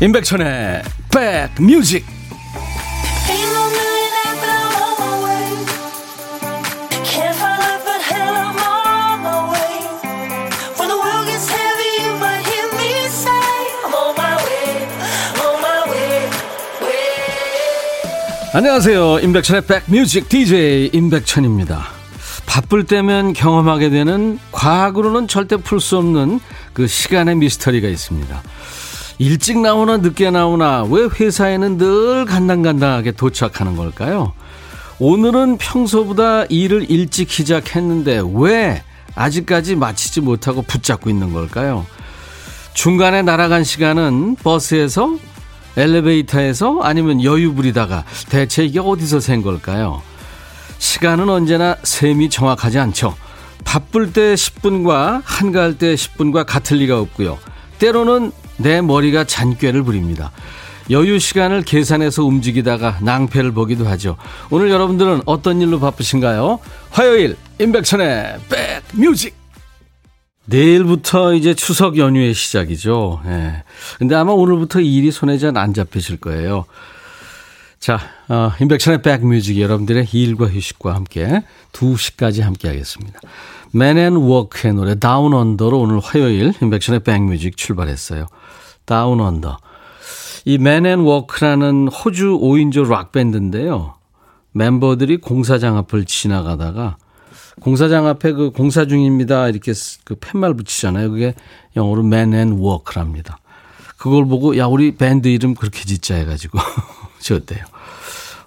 임백천의 백뮤직 안녕하세요. 임백천의 백뮤직 DJ 임백천입니다. 바쁠 때면 경험하게 되는 과학으로는 절대 풀 수 없는 그 시간의 미스터리가 있습니다 일찍 나오나 늦게 나오나 왜 회사에는 늘 간당간당하게 도착하는 걸까요? 오늘은 평소보다 일을 일찍 시작했는데 왜 아직까지 마치지 못하고 붙잡고 있는 걸까요? 중간에 날아간 시간은 버스에서 엘리베이터에서 아니면 여유 부리다가 대체 이게 어디서 샌 걸까요? 시간은 언제나 셈이 정확하지 않죠. 바쁠 때 10분과 한가할 때 10분과 같을 리가 없고요. 때로는 내 머리가 잔꾀를 부립니다. 여유 시간을 계산해서 움직이다가 낭패를 보기도 하죠. 오늘 여러분들은 어떤 일로 바쁘신가요? 화요일 임백천의 백뮤직 내일부터 이제 추석 연휴의 시작이죠. 예. 근데 아마 오늘부터 일이 손에 잘 안 잡히실 거예요. 자, 어, 임백천의 백뮤직 여러분들의 일과 휴식과 함께 2시까지 함께 하겠습니다. Men at Work의 노래 Down Under로 오늘 화요일 임백천의 백뮤직 출발했어요. Down Under. 이 Men at Work라는 호주 5인조 락밴드인데요. 멤버들이 공사장 앞을 지나가다가 공사장 앞에 그 공사 중입니다. 이렇게 그 팻말 붙이잖아요. 그게 영어로 Men at Work랍니다. 그걸 보고 야 우리 밴드 이름 그렇게 짓자 해가지고 지었대요.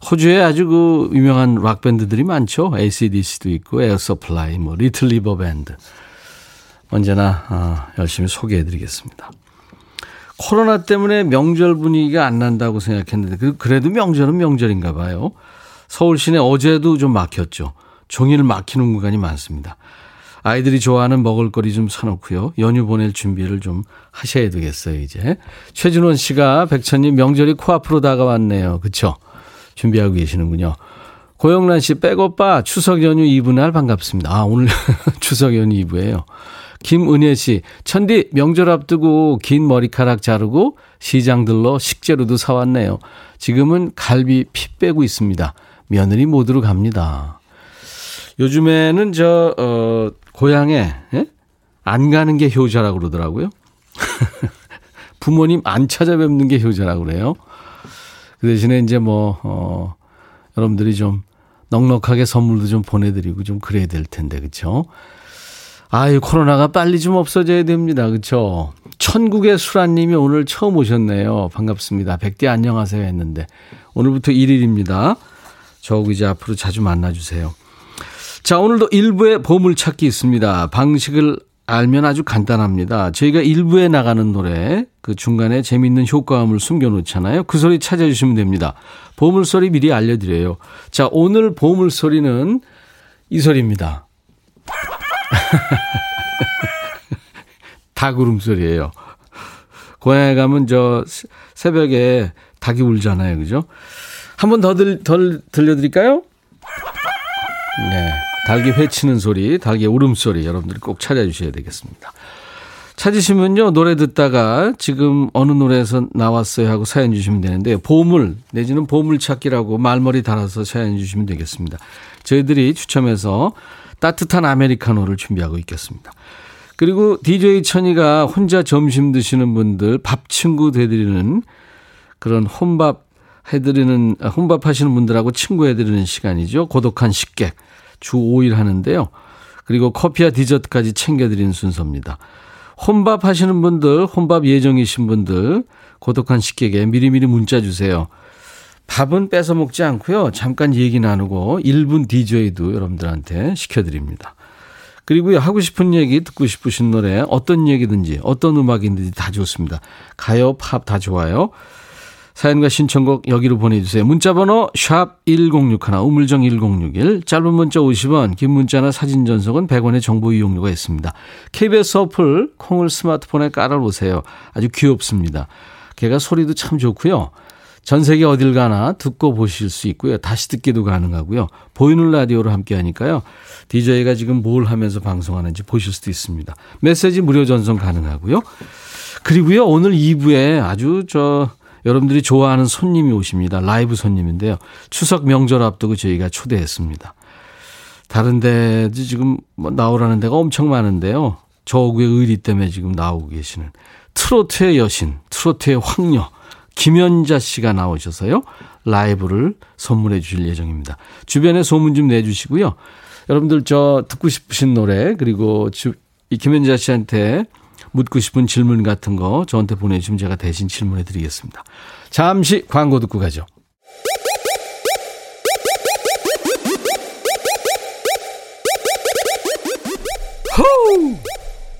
호주에 아주 그 유명한 락 밴드들이 많죠. ACDC도 있고 Air Supply, 뭐 Little River Band. 언제나 아, 열심히 소개해드리겠습니다. 코로나 때문에 명절 분위기가 안 난다고 생각했는데 그, 그래도 명절은 명절인가 봐요. 서울 시내 어제도 좀 막혔죠. 종일 막히는 구간이 많습니다. 아이들이 좋아하는 먹을거리 좀 사놓고요. 연휴 보낼 준비를 좀 하셔야 되겠어요, 이제. 최준원 씨가 백천님 명절이 코앞으로 다가왔네요. 그쵸? 준비하고 계시는군요. 고영란 씨, 백오빠 추석 연휴 2부 날 반갑습니다. 아, 오늘 추석 연휴 2부예요. 김은혜 씨, 천디 명절 앞두고 긴 머리카락 자르고 시장 들러 식재료도 사왔네요. 지금은 갈비 피 빼고 있습니다. 며느리 모드로 갑니다. 요즘에는 저, 어, 고향에, 예? 안 가는 게 효자라고 그러더라고요. 부모님 안 찾아뵙는 게 효자라고 그래요. 그 대신에 이제 뭐, 어, 여러분들이 좀 넉넉하게 선물도 좀 보내드리고 좀 그래야 될 텐데, 그쵸? 아유, 코로나가 빨리 좀 없어져야 됩니다. 그쵸? 천국의 수라님이 오늘 처음 오셨네요. 반갑습니다. 백대 안녕하세요 했는데. 오늘부터 1일입니다. 저하고 이제 앞으로 자주 만나주세요. 자, 오늘도 일부에 보물찾기 있습니다. 방식을 알면 아주 간단합니다. 저희가 일부에 나가는 노래, 그 중간에 재밌는 효과음을 숨겨놓잖아요. 그 소리 찾아주시면 됩니다. 보물소리 미리 알려드려요. 자, 오늘 보물소리는 이 소리입니다. 닭 울음소리예요. 고향에 가면 저 새벽에 닭이 울잖아요. 그죠? 한 번 더 들, 덜 들려드릴까요? 네. 닭이 회치는 소리, 닭의 울음소리 여러분들이 꼭 찾아주셔야 되겠습니다. 찾으시면요, 노래 듣다가 지금 어느 노래에서 나왔어요 하고 사연 주시면 되는데, 보물, 내지는 보물 찾기라고 말머리 달아서 사연 주시면 되겠습니다. 저희들이 추첨해서 따뜻한 아메리카노를 준비하고 있겠습니다. 그리고 DJ 천이가 혼자 점심 드시는 분들 밥 친구 되드리는 그런 혼밥 해드리는, 혼밥 하시는 분들하고 친구 해드리는 시간이죠. 고독한 식객. 주 5일 하는데요. 그리고 커피와 디저트까지 챙겨드리는 순서입니다. 혼밥 하시는 분들, 혼밥 예정이신 분들, 고독한 식객에 미리미리 문자 주세요. 밥은 뺏어 먹지 않고요. 잠깐 얘기 나누고 1분 DJ도 여러분들한테 시켜드립니다. 그리고요, 하고 싶은 얘기, 듣고 싶으신 노래, 어떤 얘기든지, 어떤 음악이든지 다 좋습니다. 가요, 팝 다 좋아요. 사연과 신청곡 여기로 보내주세요. 문자번호 샵 1061, 우물정 1061, 짧은 문자 50원, 긴 문자나 사진 전송은 100원의 정보 이용료가 있습니다. KBS 어플 콩을 스마트폰에 깔아보세요. 아주 귀엽습니다. 걔가 소리도 참 좋고요. 전 세계 어딜 가나 듣고 보실 수 있고요. 다시 듣기도 가능하고요. 보이는 라디오로 함께 하니까요. DJ가 지금 뭘 하면서 방송하는지 보실 수도 있습니다. 메시지 무료 전송 가능하고요. 그리고요, 오늘 2부에 아주 저, 여러분들이 좋아하는 손님이 오십니다. 라이브 손님인데요. 추석 명절 앞두고 저희가 초대했습니다. 다른 데도 지금 뭐 나오라는 데가 엄청 많은데요. 저구의 의리 때문에 지금 나오고 계시는 트로트의 여신, 트로트의 황녀, 김연자 씨가 나오셔서요. 라이브를 선물해 주실 예정입니다. 주변에 소문 좀 내주시고요. 여러분들 저 듣고 싶으신 노래, 그리고 주, 이 김연자 씨한테 묻고 싶은 질문 같은 거 저한테 보내주시면 제가 대신 질문해 드리겠습니다. 잠시 광고 듣고 가죠.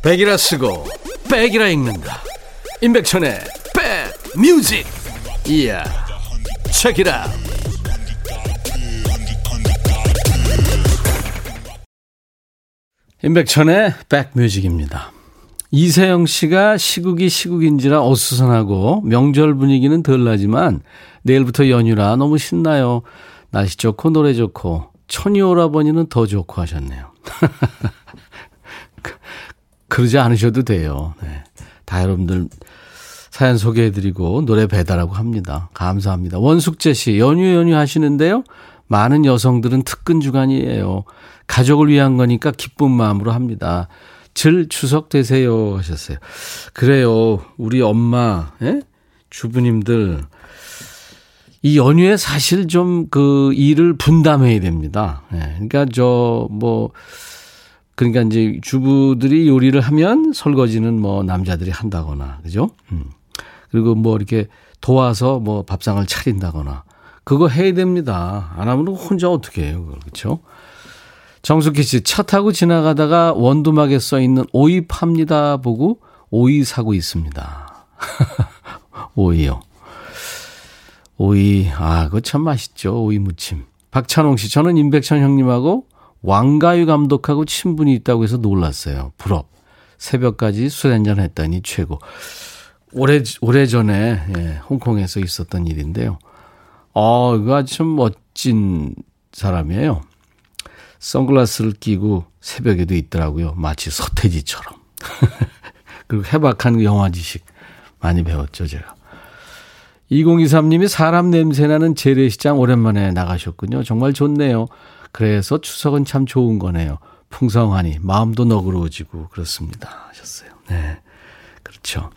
백이라 쓰고 백이라 읽는다. 임백천의 백 뮤직. 이야. 책이라. 임백천의 백 뮤직입니다. 이세영 씨가 시국이 시국인지라 어수선하고 명절 분위기는 덜 나지만 내일부터 연휴라 너무 신나요. 날씨 좋고 노래 좋고 천이 오라버니는 더 좋고 하셨네요. 그러지 않으셔도 돼요. 네. 다 여러분들 사연 소개해드리고 노래 배달하고 합니다. 감사합니다. 원숙재 씨, 연휴 연휴 하시는데요. 많은 여성들은 특근 주간이에요. 가족을 위한 거니까 기쁜 마음으로 합니다. 질 추석 되세요 하셨어요. 그래요. 우리 엄마, 예? 주부님들 이 연휴에 사실 좀 그 일을 분담해야 됩니다. 예. 그러니까 저 뭐 그러니까 이제 주부들이 요리를 하면 설거지는 뭐 남자들이 한다거나 그죠? 음. 그리고 뭐 이렇게 도와서 뭐 밥상을 차린다거나 그거 해야 됩니다. 안 하면 혼자 어떻게 해요, 그렇죠? 정숙희 씨, 차 타고 지나가다가 원두막에 써 있는 오이 팝니다 보고 오이 사고 있습니다. 오이요. 오이, 아, 그거 참 맛있죠. 오이 무침. 박찬홍 씨, 저는 임백천 형님하고 왕가유 감독하고 친분이 있다고 해서 놀랐어요. 부럽. 새벽까지 술 한잔 했더니 최고. 오래, 오래 전에, 예, 홍콩에서 있었던 일인데요. 어, 이거 아주 좀 멋진 사람이에요. 선글라스를 끼고 새벽에도 있더라고요. 마치 서태지처럼. 그리고 해박한 영화 지식 많이 배웠죠, 제가. 2023님이 사람 냄새나는 재래시장 오랜만에 나가셨군요. 정말 좋네요. 그래서 추석은 참 좋은 거네요. 풍성하니 마음도 너그러워지고 그렇습니다. 하셨어요. 네. 그렇죠.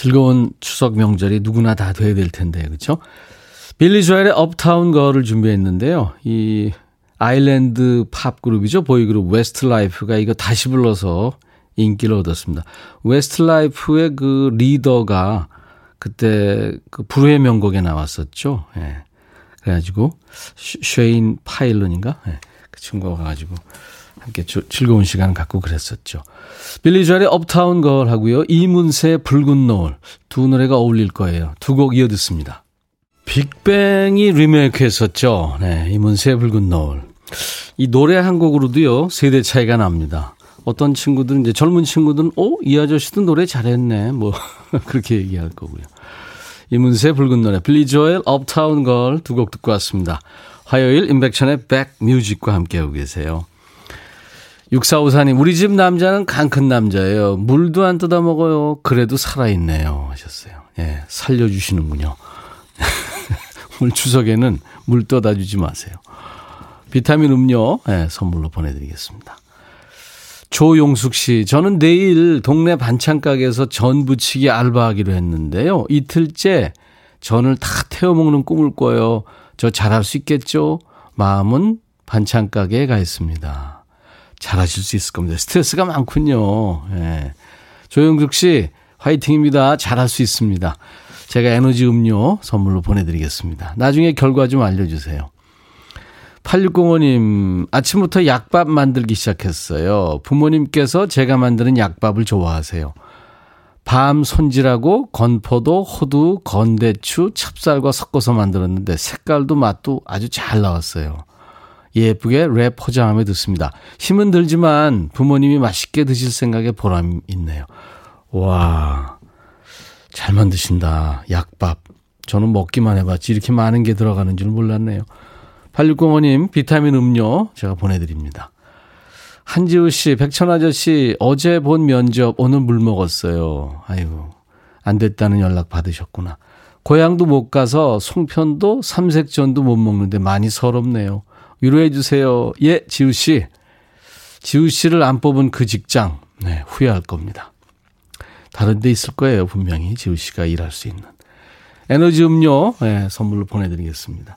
즐거운 추석 명절이 누구나 다 돼야 될 텐데, 그렇죠? 빌리 조엘의 Uptown Girl을 준비했는데요. 이 아일랜드 팝 그룹이죠. 보이 그룹 Westlife가 이거 다시 불러서 인기를 얻었습니다. Westlife의 그 리더가 그때 그 불후의 명곡에 나왔었죠. 예. 그래가지고 쉐인 파일런인가? 예. 그 친구가 가지고 함께 즐거운 시간 갖고 그랬었죠. 빌리 조엘의 Uptown Girl하고요. 이문세의 붉은 노을 두 노래가 어울릴 거예요. 두 곡 이어 듣습니다. 빅뱅이 리메이크 했었죠. 네, 이문세의 붉은 노을. 이 노래 한 곡으로도요, 세대 차이가 납니다. 어떤 친구들은 이제 젊은 친구들은, 어? 이 아저씨도 노래 잘했네. 뭐, 그렇게 얘기할 거고요. 이문세 붉은 노래, 빌리 조엘, 업타운 걸 두 곡 듣고 왔습니다. 화요일 인백션의 백뮤직과 함께하고 계세요. 6454님, 우리 집 남자는 강큰 남자예요. 물도 안 뜯어 먹어요. 그래도 살아있네요. 하셨어요. 예, 살려주시는군요. 오늘 추석에는 물 떠다 주지 마세요. 비타민 음료 네, 선물로 보내드리겠습니다. 조용숙 씨, 저는 내일 동네 반찬 가게에서 전 부치기 알바하기로 했는데요. 이틀째 전을 다 태워 먹는 꿈을 꿔요. 저 잘할 수 있겠죠? 마음은 반찬 가게에 가 있습니다. 잘하실 수 있을 겁니다. 스트레스가 많군요. 예. 조용숙 씨, 화이팅입니다. 잘할 수 있습니다. 제가 에너지 음료 선물로 보내드리겠습니다. 나중에 결과 좀 알려주세요. 8605님, 아침부터 약밥 만들기 시작했어요. 부모님께서 제가 만드는 약밥을 좋아하세요. 밤 손질하고 건포도, 호두, 건대추, 찹쌀과 섞어서 만들었는데 색깔도 맛도 아주 잘 나왔어요. 예쁘게 랩 포장함에 듣습니다. 힘은 들지만 부모님이 맛있게 드실 생각에 보람 있네요. 와, 잘 만드신다. 약밥. 저는 먹기만 해봤지 이렇게 많은 게 들어가는 줄 몰랐네요. 8605님 비타민 음료 제가 보내드립니다. 한지우 씨, 백천 아저씨, 어제 본 면접, 오늘 물 먹었어요. 아이고, 안 됐다는 연락 받으셨구나. 고향도 못 가서 송편도 삼색전도 못 먹는데 많이 서럽네요. 위로해 주세요. 예, 지우 씨. 지우 씨를 안 뽑은 그 직장, 네, 후회할 겁니다. 다른 데 있을 거예요, 분명히. 지우 씨가 일할 수 있는. 에너지 음료, 네, 선물로 보내드리겠습니다.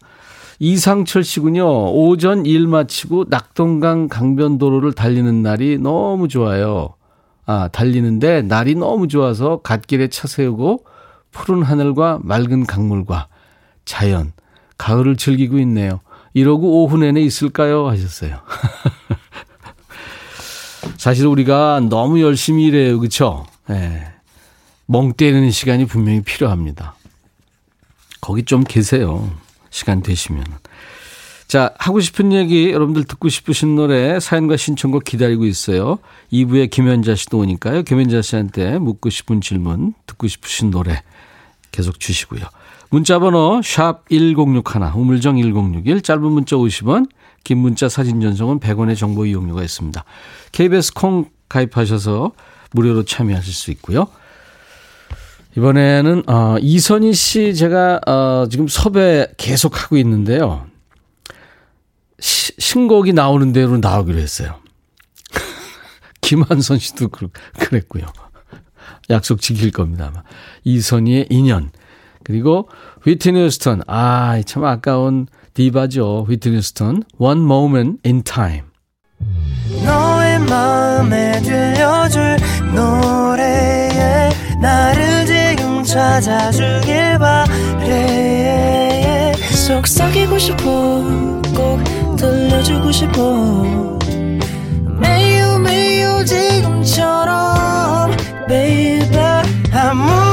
이상철 씨군요. 오전 일 마치고 낙동강 강변도로를 달리는 날이 너무 좋아요. 아, 달리는데 날이 너무 좋아서 갓길에 차 세우고 푸른 하늘과 맑은 강물과 자연, 가을을 즐기고 있네요. 이러고 오후 내내 있을까요? 하셨어요. 사실 우리가 너무 열심히 일해요. 그쵸? 네. 멍 때리는 시간이 분명히 필요합니다. 거기 좀 계세요. 시간 되시면. 자, 하고 싶은 얘기, 여러분들 듣고 싶으신 노래, 사연과 신청곡 기다리고 있어요. 2부에 김현자 씨도 오니까요. 김현자 씨한테 묻고 싶은 질문, 듣고 싶으신 노래 계속 주시고요. 문자번호 샵 1061, 우물정 1061, 짧은 문자 50원, 긴 문자 사진 전송은 100원의 정보 이용료가 있습니다. KBS 콩 가입하셔서 무료로 참여하실 수 있고요. 이번에는 어, 이선희 씨 제가 어, 지금 섭외 계속 하고 있는데요. 시, 신곡이 나오는 대로 나오기로 했어요. 김한선 씨도 그랬고요. 약속 지킬 겁니다. 아마. 이선희의 인연. 그리고 휘트니 휴스턴. 아, 참 아까운 디바죠. 휘트니 휴스턴. One Moment in Time. 너의 마음에 들려줄 노래에 나를 지금 찾아주길 바래 속삭이고 싶어 꼭 들려주고 싶어 매우 매우 지금처럼 baby 필요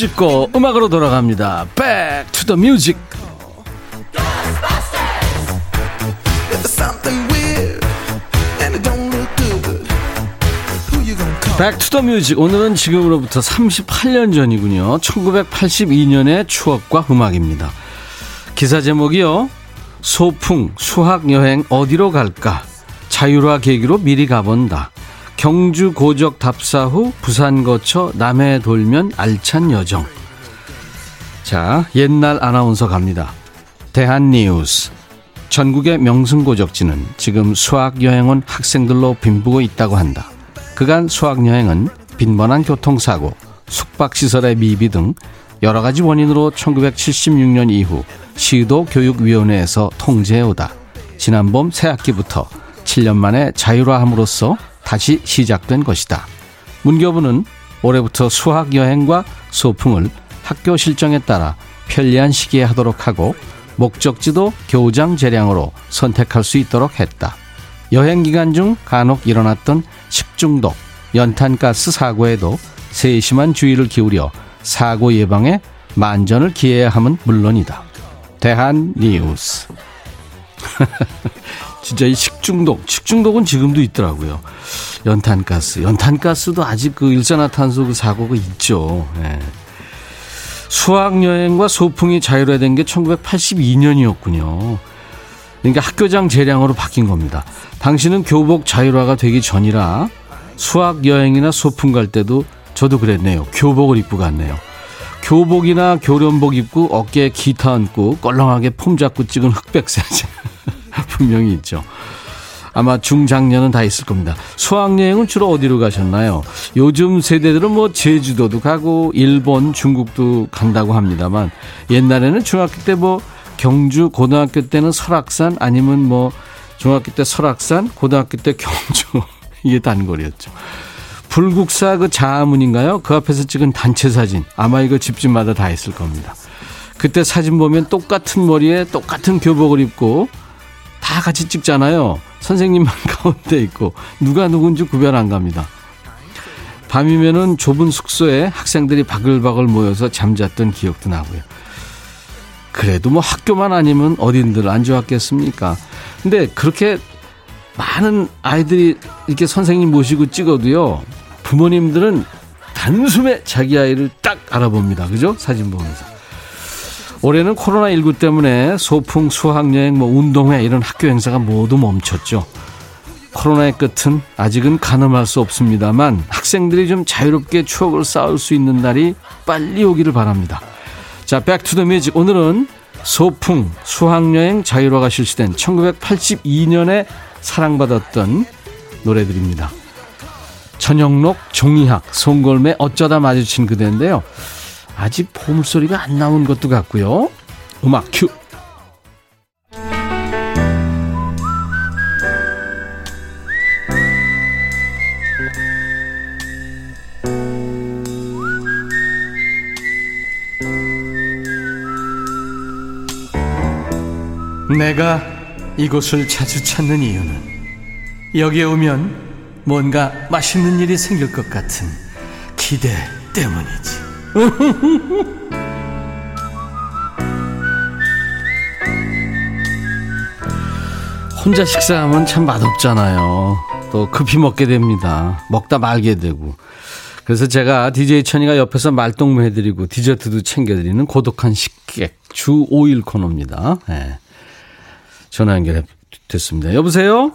짚고 음악으로 돌아갑니다. Back to the music. Back to the Music 오늘은 지금으로부터 38년 전이군요. 1982년의 추억과 음악입니다. 기사 제목이요. 소풍 수학 여행 어디로 갈까? 자유화 계기로 미리 가본다. 경주 고적 답사 후 부산 거쳐 남해 돌면 알찬 여정. 자, 옛날 아나운서 갑니다. 대한뉴스. 전국의 명승고적지는 지금 수학여행 온 학생들로 붐비고 있다고 한다. 그간 수학여행은 빈번한 교통사고, 숙박시설의 미비 등 여러 가지 원인으로 1976년 이후 시도교육위원회에서 통제해오다. 지난 봄 새학기부터 7년 만에 자율화함으로써 다시 시작된 것이다. 문교부는 올해부터 수학 여행과 소풍을 학교 실정에 따라 편리한 시기에 하도록 하고 목적지도 교장 재량으로 선택할 수 있도록 했다. 여행 기간 중 간혹 일어났던 식중독, 연탄가스 사고에도 세심한 주의를 기울여 사고 예방에 만전을 기해야 함은 물론이다. 대한 뉴스. 진짜 이 식중독, 식중독은 지금도 있더라고요. 연탄가스, 연탄가스도 아직 그 일산화탄소 그 사고가 있죠. 네. 수학여행과 소풍이 자율화된 게 1982년이었군요. 그러니까 학교장 재량으로 바뀐 겁니다. 당신은 교복 자율화가 되기 전이라 수학여행이나 소풍 갈 때도 저도 그랬네요. 교복을 입고 갔네요. 교복이나 교련복 입고 어깨에 기타 얹고 껄렁하게 폼 잡고 찍은 흑백 사진. 분명히 있죠. 아마 중장년은 다 있을 겁니다. 수학여행은 주로 어디로 가셨나요? 요즘 세대들은 뭐 제주도도 가고 일본, 중국도 간다고 합니다만 옛날에는 중학교 때 뭐 경주, 고등학교 때는 설악산 아니면 뭐 중학교 때 설악산, 고등학교 때 경주 이게 단거리였죠. 불국사 그 자문인가요? 그 앞에서 찍은 단체 사진. 아마 이거 집집마다 다 있을 겁니다. 그때 사진 보면 똑같은 머리에 똑같은 교복을 입고 다 같이 찍잖아요. 선생님만 가운데 있고 누가 누군지 구별 안 갑니다. 밤이면은 좁은 숙소에 학생들이 바글바글 모여서 잠잤던 기억도 나고요. 그래도 뭐 학교만 아니면 어딘들 안 좋았겠습니까? 근데 그렇게 많은 아이들이 이렇게 선생님 모시고 찍어도요. 부모님들은 단숨에 자기 아이를 딱 알아봅니다. 그죠? 사진 보면서. 올해는 코로나19 때문에 소풍, 수학여행, 뭐 운동회 이런 학교 행사가 모두 멈췄죠. 코로나의 끝은 아직은 가늠할 수 없습니다만 학생들이 좀 자유롭게 추억을 쌓을 수 있는 날이 빨리 오기를 바랍니다. 자, Back to the Music 오늘은 소풍, 수학여행 자유화가 실시된 1982년에 사랑받았던 노래들입니다. 전영록, 종이학, 송골매 어쩌다 마주친 그대인데요. 아직 보물소리가 안 나온 것도 같고요. 음악 큐. 내가 이곳을 자주 찾는 이유는 여기에 오면 뭔가 맛있는 일이 생길 것 같은 기대 때문이지. 혼자 식사하면 참 맛없잖아요. 또 급히 먹게 됩니다. 먹다 말게 되고. 그래서 제가 DJ 천이가 옆에서 말동무 해드리고 디저트도 챙겨드리는 고독한 식객 주 5일 코너입니다. 네. 전화 연결 됐습니다. 여보세요?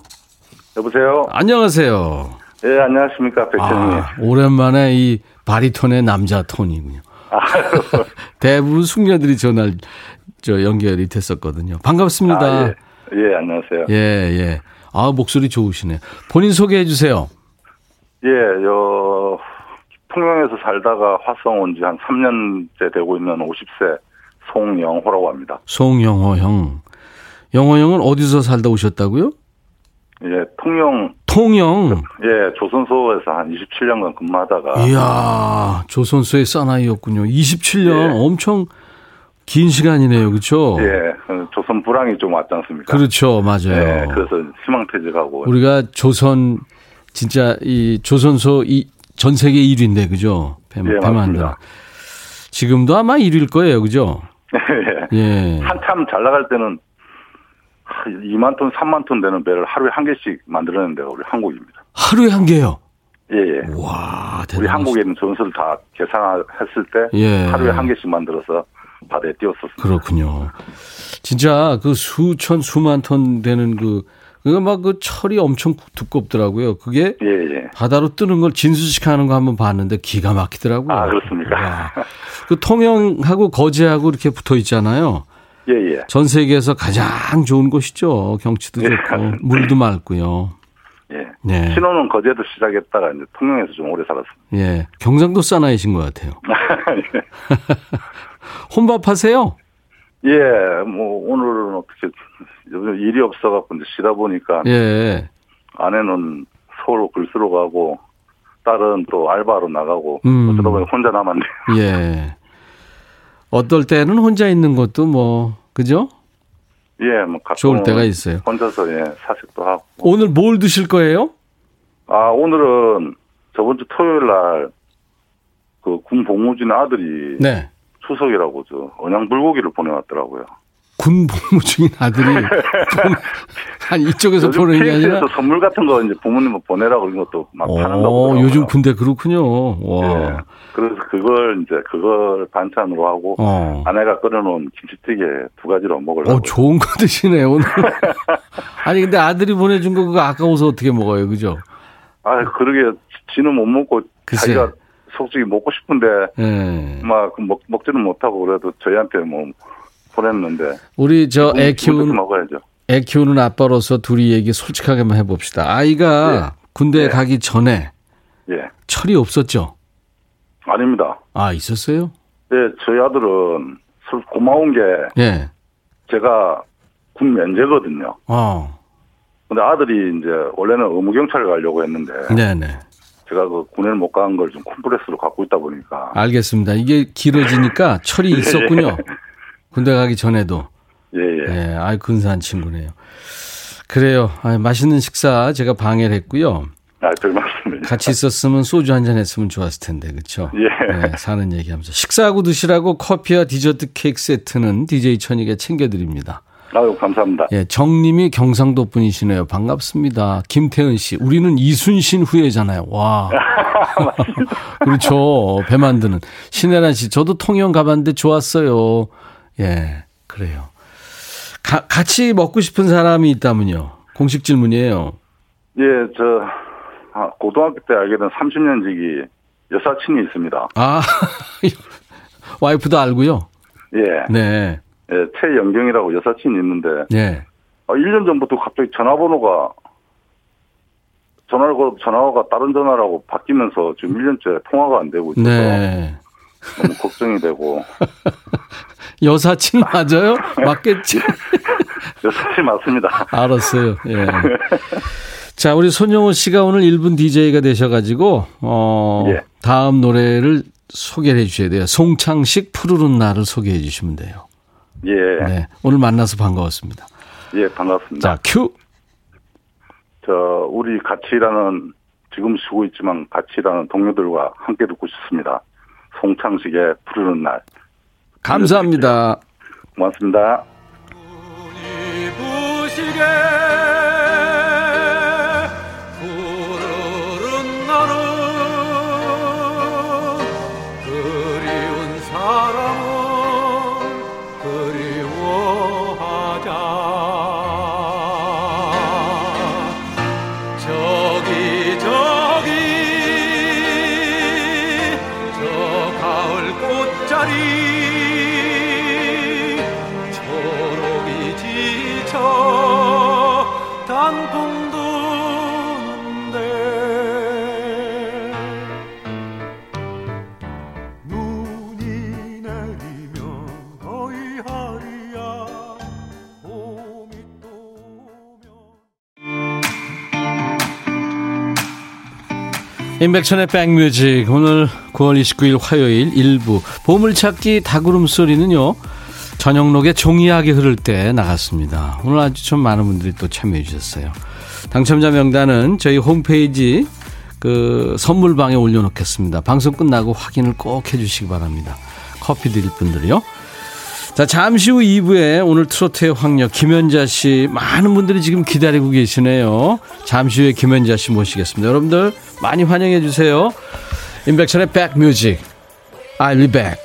여보세요? 안녕하세요. 예, 안녕하십니까, 백천님. 아, 오랜만에 이 바리톤의 남자 톤이군요. 아, 대부분 숙녀들이 전화를 저 연결이 됐었거든요. 반갑습니다. 아, 예. 예, 안녕하세요. 예, 예. 아, 목소리 좋으시네요. 본인 소개해 주세요. 예, 요, 통영에서 살다가 화성 온 지 한 3년째 되고 있는 50세 송영호라고 합니다. 송영호 형. 영호 형은 어디서 살다 오셨다고요? 예, 통영, 통영. 예, 조선소에서 한 27년간 근무하다가. 이야, 조선소의 사나이였군요. 27년 예. 엄청 긴 시간이네요. 그렇죠? 예, 그 조선 불황이 좀 왔지 않습니까? 그렇죠. 맞아요. 예, 그래서 희망퇴직하고. 우리가 조선 진짜 이 조선소 이 전 세계 1위인데 그죠? 배, 예, 배 만드는. 맞습니다. 지금도 아마 1위일 거예요. 그죠? 예. 예. 한참 잘 나갈 때는 2만 톤, 3만 톤 되는 배를 하루에 한 개씩 만들어낸 데가 우리 한국입니다. 하루에 한 개요. 예, 예. 와, 대단하시다. 우리 한국에 있는 전설을 다 계산했을 때 예. 하루에 한 개씩 만들어서 바다에 띄웠었습니다. 그렇군요. 진짜 그 수천 수만 톤 되는 그 그거 막 그 철이 엄청 두껍더라고요. 그게 예, 예. 바다로 뜨는 걸 진수식하는 거 한번 봤는데 기가 막히더라고요. 아, 그렇습니까? 와. 그 통영하고 거제하고 이렇게 붙어 있잖아요. 예, 예. 전 세계에서 가장 좋은 곳이죠. 경치도 예, 좋고. 물도 맑고요. 예. 네. 신혼은 거제도 시작했다가 이제 통영에서 좀 오래 살았습니다. 예. 경상도 사나이신 것 같아요. 예. 혼밥 하세요? 예, 뭐 오늘은 어떻게 요즘 일이 없어갖고 이제 쉬다 보니까 예. 아내는 서울로 글 쓰러 가고 딸은 또 알바로 나가고 음. 어쩌다 보니 혼자 남았네요. 예. 어떨 때는 혼자 있는 것도 뭐 그죠? 예, 뭐 가끔 좋을 때가 있어요. 혼자서 예 사색도 하고. 오늘 뭘 드실 거예요? 아 오늘은 저번 주 토요일 날 그 군 복무진 아들이 네. 추석이라고 저 언양 불고기를 보내왔더라고요. 군 복무 중인 아들이 좀- 아니 이쪽에서 보내는 게 아니라 선물 같은 거 이제 부모님 보내라고 그런 것도 막 파는다고. 어, 요즘 군대 그렇군요. 와. 예. 그래서 그걸 이제 그걸 반찬으로 하고 어. 아내가 끓여놓은 김치찌개 두 가지로 먹으려고. 어, 좋은 거 드시네, 오늘. 아니, 근데 아들이 보내준 거 그거 아까워서 어떻게 먹어요, 그죠? 아 그러게 지는 못 먹고 글쎄. 자기가 솔직히 먹고 싶은데 예. 막 먹, 먹지는 못하고 그래도 저희한테 뭐 보냈는데 우리 저애 어떻게 키우는, 먹어야죠. 애 키우는 아빠로서 둘이 얘기 솔직하게만 해봅시다. 아이가 군대에 네. 가기 전에 예 철이 없었죠? 아닙니다. 아, 있었어요? 네, 저희 아들은 설- 고마운 게 예. 제가 군 면제거든요. 어. 근데 아들이 이제 원래는 의무경찰을 가려고 했는데 네네. 제가 그 군에를 못간 걸 좀 콤프레스로 갖고 있다 보니까. 알겠습니다. 이게 길어지니까 철이 있었군요. 군대 가기 전에도. 예, 예. 예, 아이, 근사한 친구네요. 그래요. 아, 맛있는 식사 제가 방해를 했고요. 아, 별 말씀을. 같이 있었으면 소주 한 잔 했으면 좋았을 텐데, 그쵸? 예. 네, 사는 얘기하면서. 식사하고 드시라고 커피와 디저트 케이크 세트는 DJ 천이가 챙겨드립니다. 아유, 감사합니다. 예, 정님이 경상도 분이시네요. 반갑습니다. 김태은 씨. 우리는 이순신 후예잖아요. 와. 그렇죠. 배 만드는. 신혜란 씨. 저도 통영 가봤는데 좋았어요. 예, 그래요. 가, 같이 먹고 싶은 사람이 있다면요. 공식 질문이에요. 예, 저, 아, 고등학교 때 알게 된 30년 지기 여사친이 있습니다. 아, 와이프도 알고요. 예. 네. 예, 최영경이라고 여사친이 있는데, 네. 아, 1년 전부터 갑자기 전화번호가, 전화가, 전화가 다른 전화라고 바뀌면서 지금 1년째 통화가 안 되고 있어서 네. 너무 걱정이 되고, 여사친 맞아요? 맞겠지? 여사친 맞습니다. 알았어요. 예. 자, 우리 손영호 씨가 오늘 1분 DJ가 되셔가지고, 어, 예. 다음 노래를 소개를 해 주셔야 돼요. 송창식 푸르른 날을 소개해 주시면 돼요. 예, 네. 오늘 만나서 반가웠습니다. 예, 반갑습니다. 자, 큐! 저, 우리 같이 일하는, 지금 쉬고 있지만 같이 일하는 동료들과 함께 듣고 싶습니다. 송창식의 푸르는 날. 감사합니다. 고맙습니다. 꽃자리 초록이 지쳐 단풍 도는데 눈이 내리면 거의 하리야. 봄이 또 오면. 임백천의 백뮤직. 오늘 9월 29일 화요일 일부 보물찾기 다구름 소리는요 저녁록에 종이하게 흐를 때 나갔습니다 오늘 아주 좀 많은 분들이 또 참여해 주셨어요 당첨자 명단은 저희 홈페이지 그 선물방에 올려놓겠습니다 방송 끝나고 확인을 꼭 해주시기 바랍니다 커피 드릴 분들이요 자, 잠시 후 2부에 오늘 트로트의 황녀 김연자 씨 많은 분들이 지금 기다리고 계시네요. 잠시 후에 김연자 씨 모시겠습니다. 여러분들 많이 환영해 주세요. 임백천의 백뮤직. I'll be back.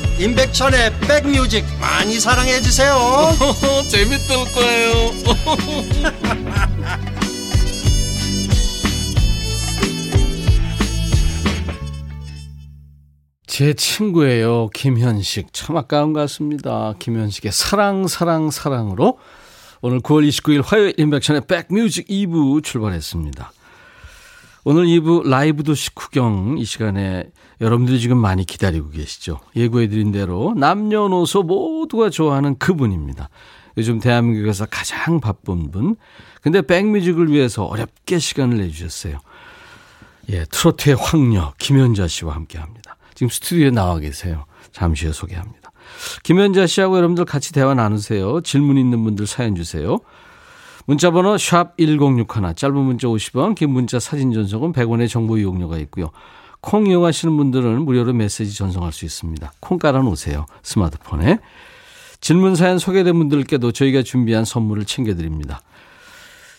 임백천의 백뮤직 많이 사랑해 주세요 재밌을 거예요. 제 친구예요. 김현식. 참 아까운 것 같습니다. 김현식의 사랑, 사랑, 사랑으로 오늘 9월 29일 화요일 인백션의 백뮤직 2부 출발했습니다. 오늘 2부 라이브 도시 구경 이 시간에 여러분들이 지금 많이 기다리고 계시죠. 예고해드린 대로 남녀노소 모두가 좋아하는 그분입니다. 요즘 대한민국에서 가장 바쁜 분. 근데 백뮤직을 위해서 어렵게 시간을 내주셨어요. 예, 트로트의 황녀 김연자 씨와 함께 합니다. 지금 스튜디오에 나와 계세요. 잠시 후에 소개합니다. 김현자 씨하고 여러분들 같이 대화 나누세요. 질문 있는 분들 사연 주세요. 문자번호 샵 1061, 짧은 문자 50원, 긴 문자 사진 전송은 100원의 정보 이용료가 있고요. 콩 이용하시는 분들은 무료로 메시지 전송할 수 있습니다. 콩 깔아놓으세요. 스마트폰에. 질문 사연 소개된 분들께도 저희가 준비한 선물을 챙겨드립니다.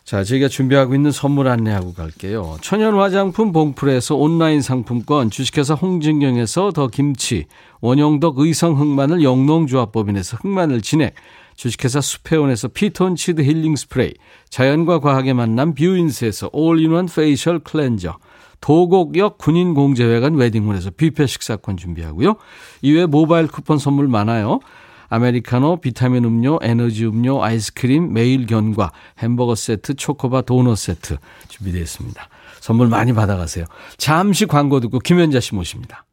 자, 저희가 준비하고 있는 선물 안내하고 갈게요. 천연 화장품 봉풀에서 온라인 상품권, 주식회사 홍진경에서 더 김치, 원영덕 의성 흑마늘 영농조합법인에서 흑마늘 진액, 주식회사 수페온에서 피톤치드 힐링 스프레이, 자연과 과학의 만남 뷰인스에서 all-in-one facial cleanser, 도곡역 군인공제회관 웨딩홀에서 뷔페 식사권 준비하고요. 이외에 모바일 쿠폰 선물 많아요. 아메리카노, 비타민 음료, 에너지 음료, 아이스크림, 매일 견과, 햄버거 세트, 초코바 도넛 세트 준비되어 있습니다. 선물 많이 받아가세요. 잠시 광고 듣고 김현자 씨 모십니다.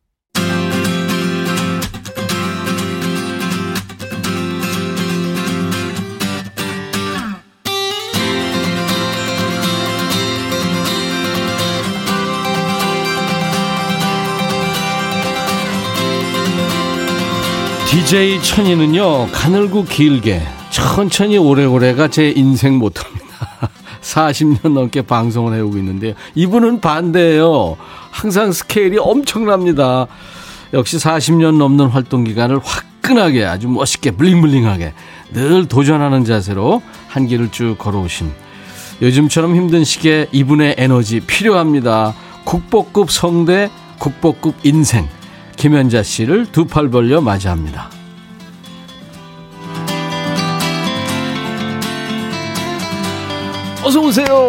DJ 천이는요, 가늘고 길게, 천천히 오래오래가 제 인생 모토입니다. 40년 넘게 방송을 해오고 있는데요. 이분은 반대예요. 항상 스케일이 엄청납니다. 역시 40년 넘는 활동 기간을 화끈하게 아주 멋있게 블링블링하게 늘 도전하는 자세로 한 길을 쭉 걸어오신 요즘처럼 힘든 시기에 이분의 에너지 필요합니다. 국보급 성대, 국보급 인생. 김현자 씨를 두 팔 벌려 맞이합니다. 어서 오세요.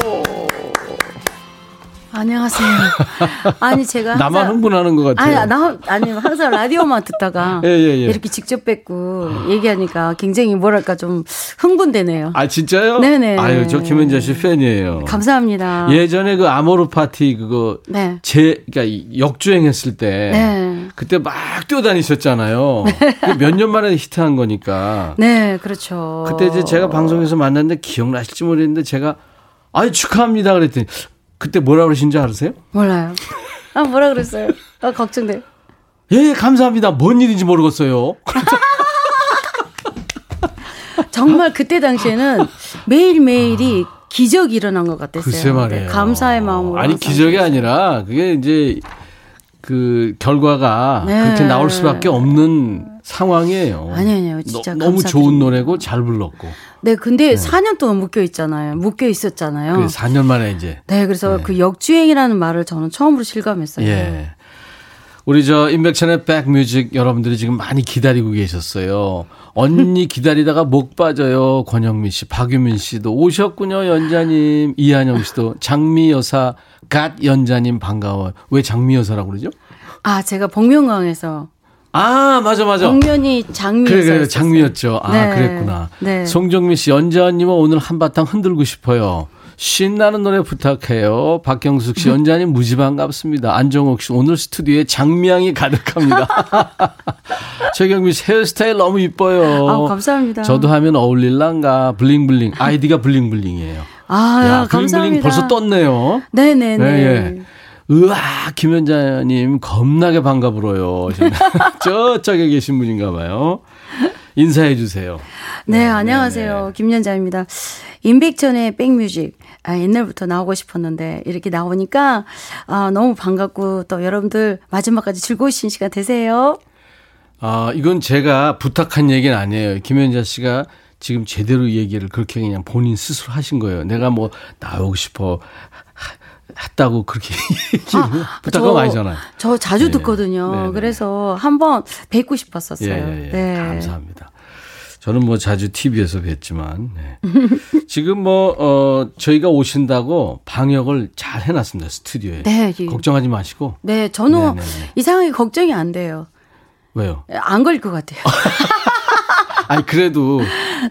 안녕하세요. 아니 제가 나만 항상- 흥분하는 것 같아요. 아니 나 아니 항상 라디오만 듣다가 예, 예, 예. 이렇게 직접 뵙고 얘기하니까 굉장히 뭐랄까 좀 흥분되네요. 아 진짜요? 네네. 아유 저 김현자 씨 팬이에요. 감사합니다. 예전에 그 아모르 파티 그거 네. 제 그러니까 역주행했을 때 네. 그때 막 뛰어다니셨잖아요. 몇년 만에 히트한 거니까. 네, 그렇죠. 그때 이제 제가 방송에서 만났는데 기억나실지 모르겠는데 제가 아유 축하합니다 그랬더니 그때 뭐라 그러신 줄 아세요? 몰라요. 아 뭐라 그랬어요? 아 걱정돼. 예 감사합니다. 뭔 일인지 모르겠어요. 정말 그때 당시에는 매일 매일이 기적이 일어난 것 같았어요. 글쎄 말이에요. 네, 감사의 마음으로. 아니. 기적이 아니라 그게 이제 그 결과가 네. 그렇게 나올 수밖에 없는 상황이에요. 아니, 아니요. 진짜 너, 무. 좋은 노래고 잘 불렀고. 네, 근데 4년 동안 묶여 있잖아요. 묶여 있었잖아요. 그 4년 만에 이제 네, 그래서 그 역주행이라는 말을 저는 처음으로 실감했어요. 예. 우리 저 임백천의 백뮤직 여러분들이 지금 많이 기다리고 계셨어요. 언니 기다리다가 목 빠져요. 권영민 씨, 박유민 씨도 오셨군요. 연자님, 이한영 씨도 장미 여사, 갓 연자님 반가워요. 왜 장미 여사라고 그러죠? 아, 제가 복면가왕에서 아 맞아 맞아. 복면이 장미였어요. 그래 그래 장미였죠. 아 네. 그랬구나. 네. 송정민 씨 연자 언님은 오늘 한바탕 흔들고 싶어요. 신나는 노래 부탁해요. 박경숙 씨 연자님 무지 반갑습니다. 안정옥 씨 오늘 스튜디오에 장미향이 가득합니다. 최경미 씨 헤어스타일 너무 이뻐요. 아, 감사합니다. 저도 하면 어울릴란가 Bling Bling 아이디가 Bling Bling이에요. 아, 야, Bling Bling 감사합니다. 벌써 떴네요. 네네네. 예, 예. 으아, 김연자님, 겁나게 반가 부러요. 저쪽에 계신 분인가 봐요. 인사해 주세요. 네, 안녕하세요. 김연자입니다. 임백천의 백뮤직. 아, 옛날부터 나오고 싶었는데, 이렇게 나오니까, 아, 너무 반갑고, 또 여러분들 마지막까지 즐거우신 시간 되세요. 아, 이건 제가 부탁한 얘기는 아니에요. 김현자 씨가 지금 제대로 얘기를 그렇게 그냥 본인 스스로 하신 거예요. 내가 뭐 나오고 싶어 하- 했다고 그렇게 부탁한 거 아니잖아요. 저 자주 네. 듣거든요. 네, 네. 그래서 한번 뵙고 싶었었어요. 예, 예, 예. 네. 감사합니다. 저는 뭐 자주 TV에서 뵀지만 네. 지금 뭐 어, 저희가 오신다고 방역을 잘 해놨습니다 스튜디오에. 네, 예. 걱정하지 마시고. 네, 저는 네, 네, 네. 이상하게 걱정이 안 돼요. 왜요? 안 걸릴 것 같아요. 아니 그래도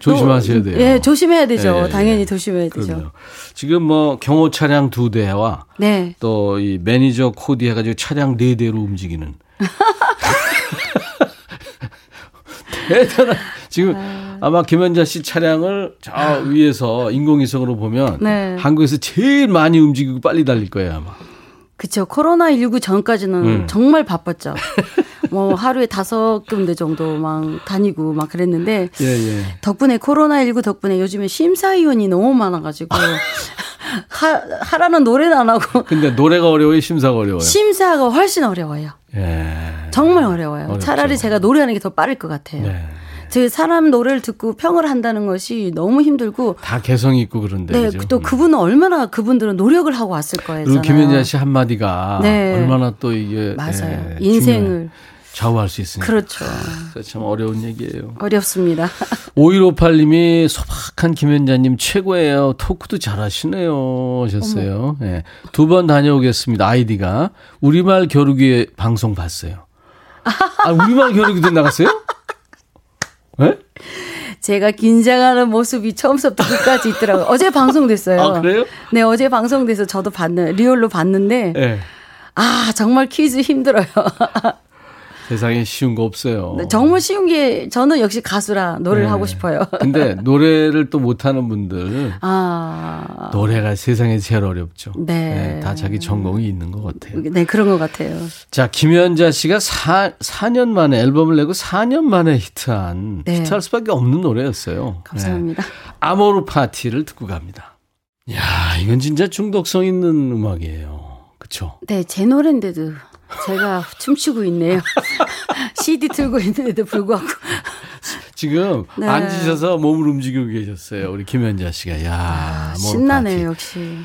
조심하셔야 돼요. 예, 조심해야 되죠. 예, 예, 당연히 예. 조심해야 되죠. 그럼요. 지금 뭐 경호 차량 두 대와 네. 또 이 매니저 코디 해가지고 차량 네 대로 움직이는. 대단한 지금 아 마 김현자 씨 차량을 저 위에서 인공위성으로 보면 네. 한국에서 제일 많이 움직이고 빨리 달릴 거예요 아마. 그쵸. 코로나19 전까지는 음. 정말 바빴죠. 뭐 하루에 다섯 군데 정도 막 다니고 막 그랬는데 예, 예. 덕분에 코로나19 덕분에 요즘에 심사위원이 너무 많아가지고 하, 하라는 노래는 안 하고 근데 노래가 어려워요, 심사가 어려워요. 심사가 훨씬 어려워요. 예. 정말 어려워요. 어렵죠. 차라리 제가 노래하는 게 더 빠를 것 같아요. 네. 제 사람 노래를 듣고 평을 한다는 것이 너무 힘들고 다 개성이 있고 그런데. 네, 그죠? 또 그분은 얼마나 그분들은 노력을 하고 왔을 거예요. 그리고 김현자 씨 한마디가 네. 얼마나 또 이게 맞아요. 예, 중요해. 인생을 좌우할 수 있으니까. 그렇죠. 그래서 참 어려운 얘기예요. 어렵습니다. 5158님이 소박한 김현자님 최고예요. 토크도 잘하시네요. 하셨어요. 예. 두번 다녀오겠습니다. 아이디가. 우리말 겨루기 방송 봤어요. 아, 우리말 겨루기도 나갔어요? 예? 제가 긴장하는 모습이 처음부터 끝까지 있더라고요. 어제 방송됐어요. 아, 그래요? 네, 어제 방송돼서 저도 봤는 리얼로 봤는데 예. 아 정말 퀴즈 힘들어요. 세상에 쉬운 거 없어요. 네, 정말 쉬운 게 저는 역시 가수라 노래를 네. 하고 싶어요. 근데 노래를 또 못하는 분들 아, 노래가 세상에 제일 어렵죠. 네. 다 자기 전공이 있는 것 같아요. 네 그런 것 같아요. 자, 김연자 씨가 4, 4년 만에 앨범을 내고 4년 만에 히트한 네. 히트할 수밖에 없는 노래였어요. 감사합니다. 네. 아모르 파티를 듣고 갑니다. 야, 이건 진짜 중독성 있는 음악이에요. 그쵸? 네, 제 노래인데도 제가 춤추고 있네요. CD 틀고 있는데도 불구하고. 지금 네. 앉으셔서 몸을 움직이고 계셨어요. 우리 김연자 씨가. 야, 아, 신나네요, 파티. 역시.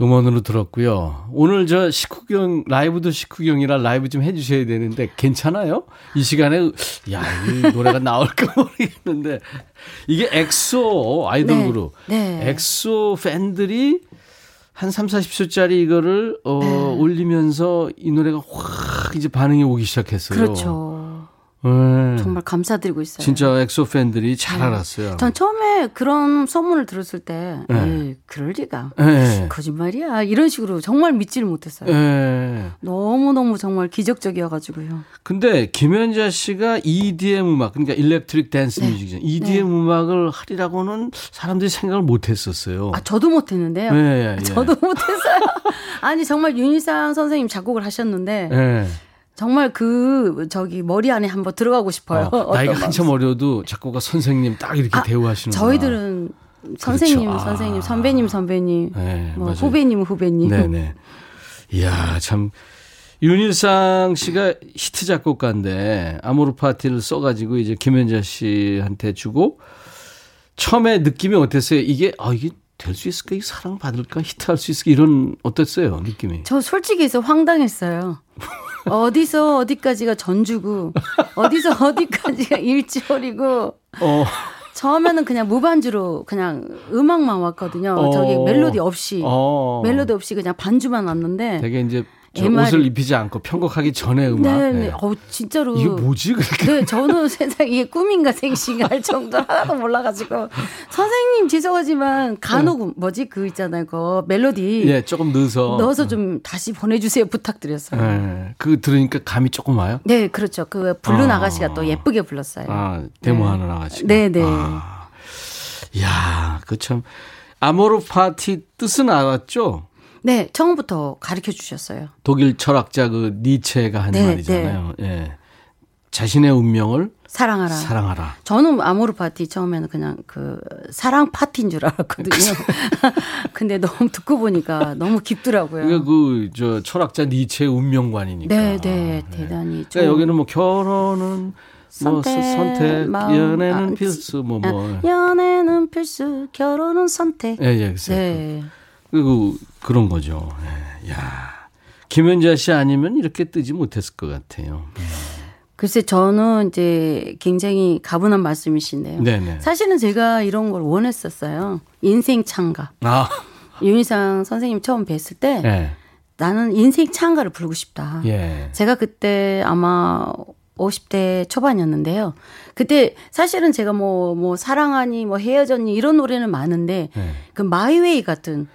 음원으로 들었고요. 오늘 저 식후경 라이브도 식후경이라 라이브 좀 해주셔야 되는데 괜찮아요? 이 시간에 야 이 노래가 나올까 모르겠는데 이게 엑소 아이돌 네. 그룹 네. 엑소 팬들이 한 3, 40초짜리 이거를 어 네. 올리면서 이 노래가 확 이제 반응이 오기 시작했어요. 그렇죠. 네. 정말 감사드리고 있어요. 진짜 엑소 팬들이 잘 알았어요. 전 처음에 그런 소문을 들었을 때, 네. 에이, 그럴 리가. 네. 거짓말이야. 이런 식으로 정말 믿지를 못했어요. 네. 너무너무 정말 기적적이어가지고요. 근데 김연자 씨가 EDM 음악 그러니까 electric dance 네. 뮤직이죠. EDM 음악을 하리라고는 사람들이 생각을 못 했었어요. 아, 저도 못 했는데요. 예, 예, 예. 저도 못 했어요. 아니, 정말 윤일상 선생님 작곡을 하셨는데, 예. 정말 그, 저기, 머리 안에 한번 들어가고 싶어요. 어, 나이가 한참 어려도 작곡가 선생님 딱 이렇게 아, 대우하시는 저희들은 선생님, 아. 선생님, 선배님, 선배님, 네, 뭐 맞아요. 후배님, 후배님. 네네. 이야, 참. 윤일상 씨가 히트 작곡가인데, 아모르 파티를 써가지고 이제 김연자 씨한테 주고, 처음에 느낌이 어땠어요? 이게, 아, 이게 될 수 있을까? 이게 사랑 받을까? 히트할 수 있을까? 이런, 어땠어요? 느낌이? 저 솔직히 해서 황당했어요. 어디서 어디까지가 전주고, 어디서 어디까지가 일지월이고, 어, 처음에는 그냥 무반주로 그냥 음악만 왔거든요. 어. 저기 멜로디 없이. 어. 멜로디 없이 그냥 반주만 왔는데. 되게 이제 저 MR 이 옷을 입히지 않고 편곡하기 전에 음악. 네, 네. 네. 어, 진짜로. 이게 뭐지? 그렇게. 네, 저는 세상 이게 꿈인가 생신가 할 정도로 하나도 몰라가지고. 선생님 죄송하지만 간혹 뭐지 그 있잖아요. 그 멜로디. 예, 조금 넣어서. 넣어서 좀 다시 보내주세요 부탁드렸어요. 예, 그 들으니까 감이 조금 와요? 네, 그렇죠. 그 부른 아. 아가씨가 또 예쁘게 불렀어요. 아, 데모하는 아가씨. 네, 네. 아, 야, 그 참. 아모르 파티 뜻은 알았죠? 네, 처음부터 가르쳐 주셨어요. 독일 철학자 그 니체가 한 네, 말이잖아요. 예. 자신의 운명을 사랑하라. 사랑하라. 저는 아모르 파티 처음에는 그냥 그 사랑 파티인 줄 알았거든요. 근데 너무 듣고 보니까 너무 깊더라고요. 그러니까 그, 저, 철학자 니체의 운명관이니까. 네, 네, 대단히. 그러니까 여기는 뭐 결혼은 뭐 선택, 선택, 마음, 연애는 아, 필수, 뭐, 뭐. 아, 연애는 필수, 결혼은 선택. 예, 예, 글쎄요. 네. 그, 그 런 거죠. 예, 야 김연자 씨 아니면 이렇게 뜨지 못했을 것 같아요. 글쎄 저는 이제 굉장히 가분한 말씀이신데요. 네네. 사실은 제가 이런 걸 원했었어요. 인생 창가. 아, 윤희상 선생님 처음 뵀을 때 예. 나는 인생 창가를 부르고 싶다. 예. 제가 그때 아마 50대 초반이었는데요. 그때 사실은 제가 뭐, 뭐, 사랑하니, 뭐, 헤어졌니, 이런 노래는 많은데, 네. 그 마이웨이 같은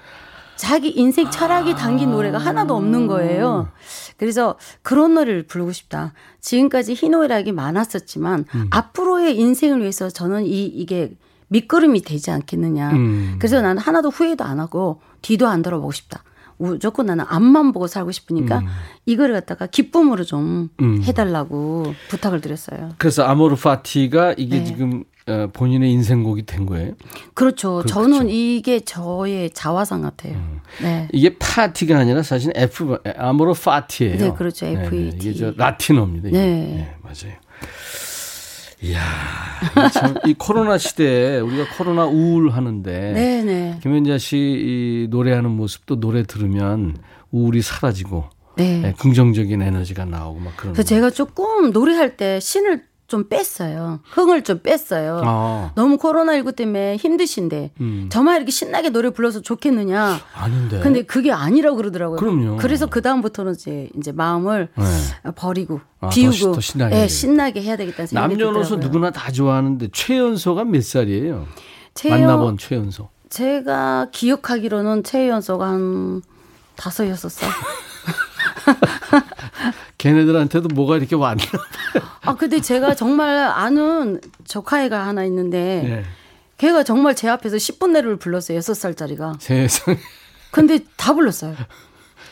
자기 인생 철학이 담긴 노래가 하나도 없는 거예요. 그래서 그런 노래를 부르고 싶다. 지금까지 희노애락이 많았었지만, 앞으로의 인생을 위해서 저는 이, 이게 밑거름이 되지 않겠느냐. 음. 그래서 나는 하나도 후회도 안 하고, 뒤도 안 돌아보고 싶다. 무조건 나는 앞만 보고 살고 싶으니까 이거를 갖다가 기쁨으로 좀 음. 해달라고 부탁을 드렸어요. 그래서 아모르 파티가 이게 네. 지금 어, 본인의 인생곡이 된 거예요. 그렇죠. 그렇죠. 저는 이게 저의 자화상 같아요. 네. 이게 파티가 아니라 사실 F 아모르 파티예요. 네, 그렇죠. 네, 네. FET. 이게 저 라틴어입니다. 이게. 네. 네, 맞아요. 이야, 참, 이 코로나 시대에 우리가 코로나 우울 하는데 네네. 김현자 씨이 노래하는 모습도 노래 들으면 우울이 사라지고 네. 네, 긍정적인 에너지가 나오고 막 그런. 그래서 제가 조금 노래할 때 신을 좀 뺐어요. 흥을 좀 뺐어요. 아, 너무 코로나19 때문에 힘드신데 음. 저만 이렇게 신나게 노래 불러서 좋겠느냐. 아닌데. 근데 그게 아니라고 그러더라고요. 그럼요. 그래서 그 다음부터는 이제 이제 마음을 네. 버리고 아, 더 비우고 시- 더 신나게 해야 예, 되겠다. 신나게 해야 되겠다는 생각이 남녀노소 들더라고요. 누구나 다 좋아하는데 최연소가 몇 살이에요? 최연- 만나본 최연소. 제가 기억하기로는 최연소가 한 다섯 여섯 살. 걔네들한테도 뭐가 이렇게 왔나? 아 근데 제가 정말 아는 조카애가 하나 있는데 네. 걔가 정말 제 앞에서 10분 내로를 불렀어요. 여섯 살짜리가. 세상에. 근데 다 불렀어요.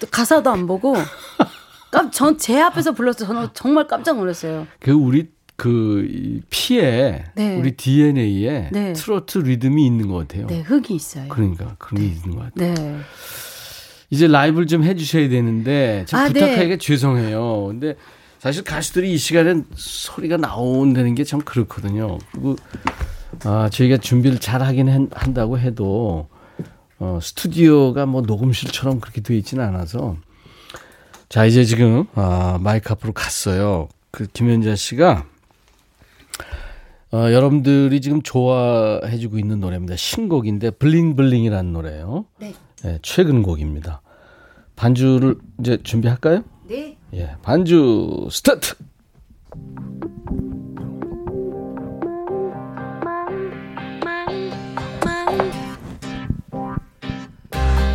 가사도 안 보고 전제 앞에서 불러서 저는 정말 깜짝 놀랐어요. 그 우리 그이 피에 네. 우리 DNA에 네. 트로트 리듬이 있는 것 같아요. 네, 흑이 있어요. 그러니까 그런 게 있는 것 같아요. 네. 이제 라이브를 좀 해주셔야 되는데 좀 아, 부탁하기가 네. 죄송해요. 근데 사실 가수들이 이 시간엔 소리가 나온다는 게 참 그렇거든요. 그리고 아 저희가 준비를 잘 하긴 한- 한다고 해도 어, 스튜디오가 뭐 녹음실처럼 그렇게 돼 있지는 않아서 자 이제 지금 아, 마이크 앞으로 갔어요. 그 김연자 씨가 어, 여러분들이 지금 좋아해주고 있는 노래입니다. 신곡인데 Bling Bling이라는 노래예요. 네. 네, 최근 곡입니다. 반주를 이제 준비할까요? 네. 예, 반주 스타트.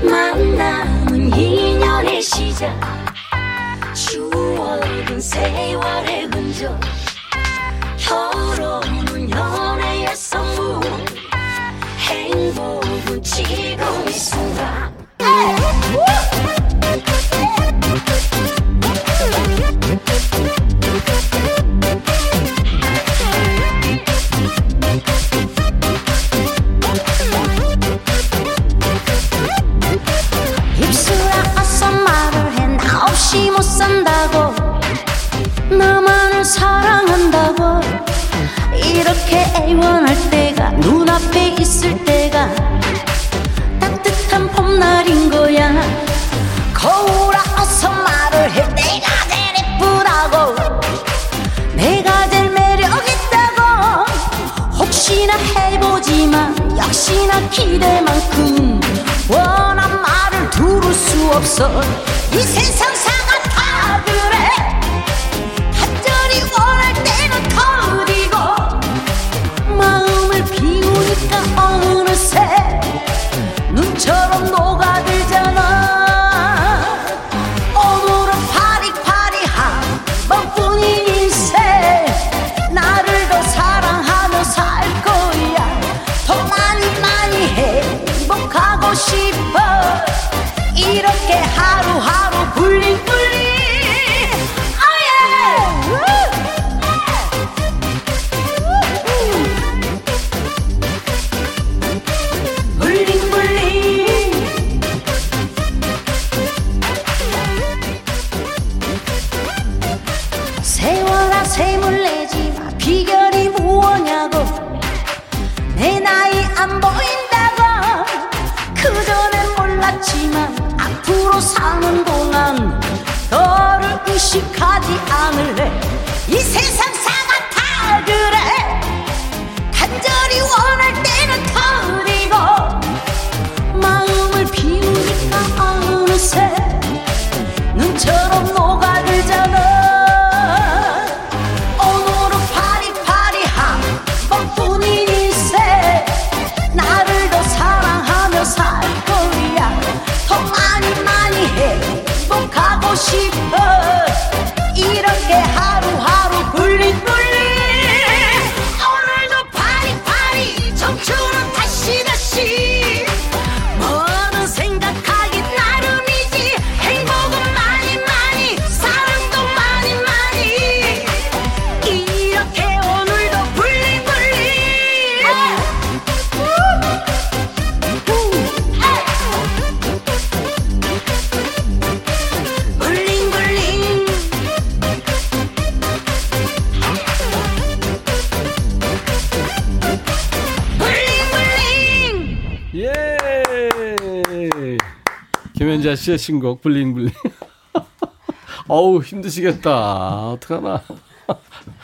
만남은 인연의 시작 추억은 세월의 흔적 결혼은 연애의 선물 행복은 이 순간 입술아 어서 말을 해. 나 없이 못 산다고. 나만을 사랑한다고. 이렇게 애원할 때 가 눈앞에 있을 때가 따뜻한 봄날인 거야. 거울아 어서 말을 해. 내가 제일 예쁘다고. 내가 제일 매력 있다고. 혹시나 해보지만 역시나 기대만큼 원한 말을 두를 수 없어. 이 세상 사 김연자 씨의 신곡 블링블링. 어우 힘드시겠다. 어떡하나.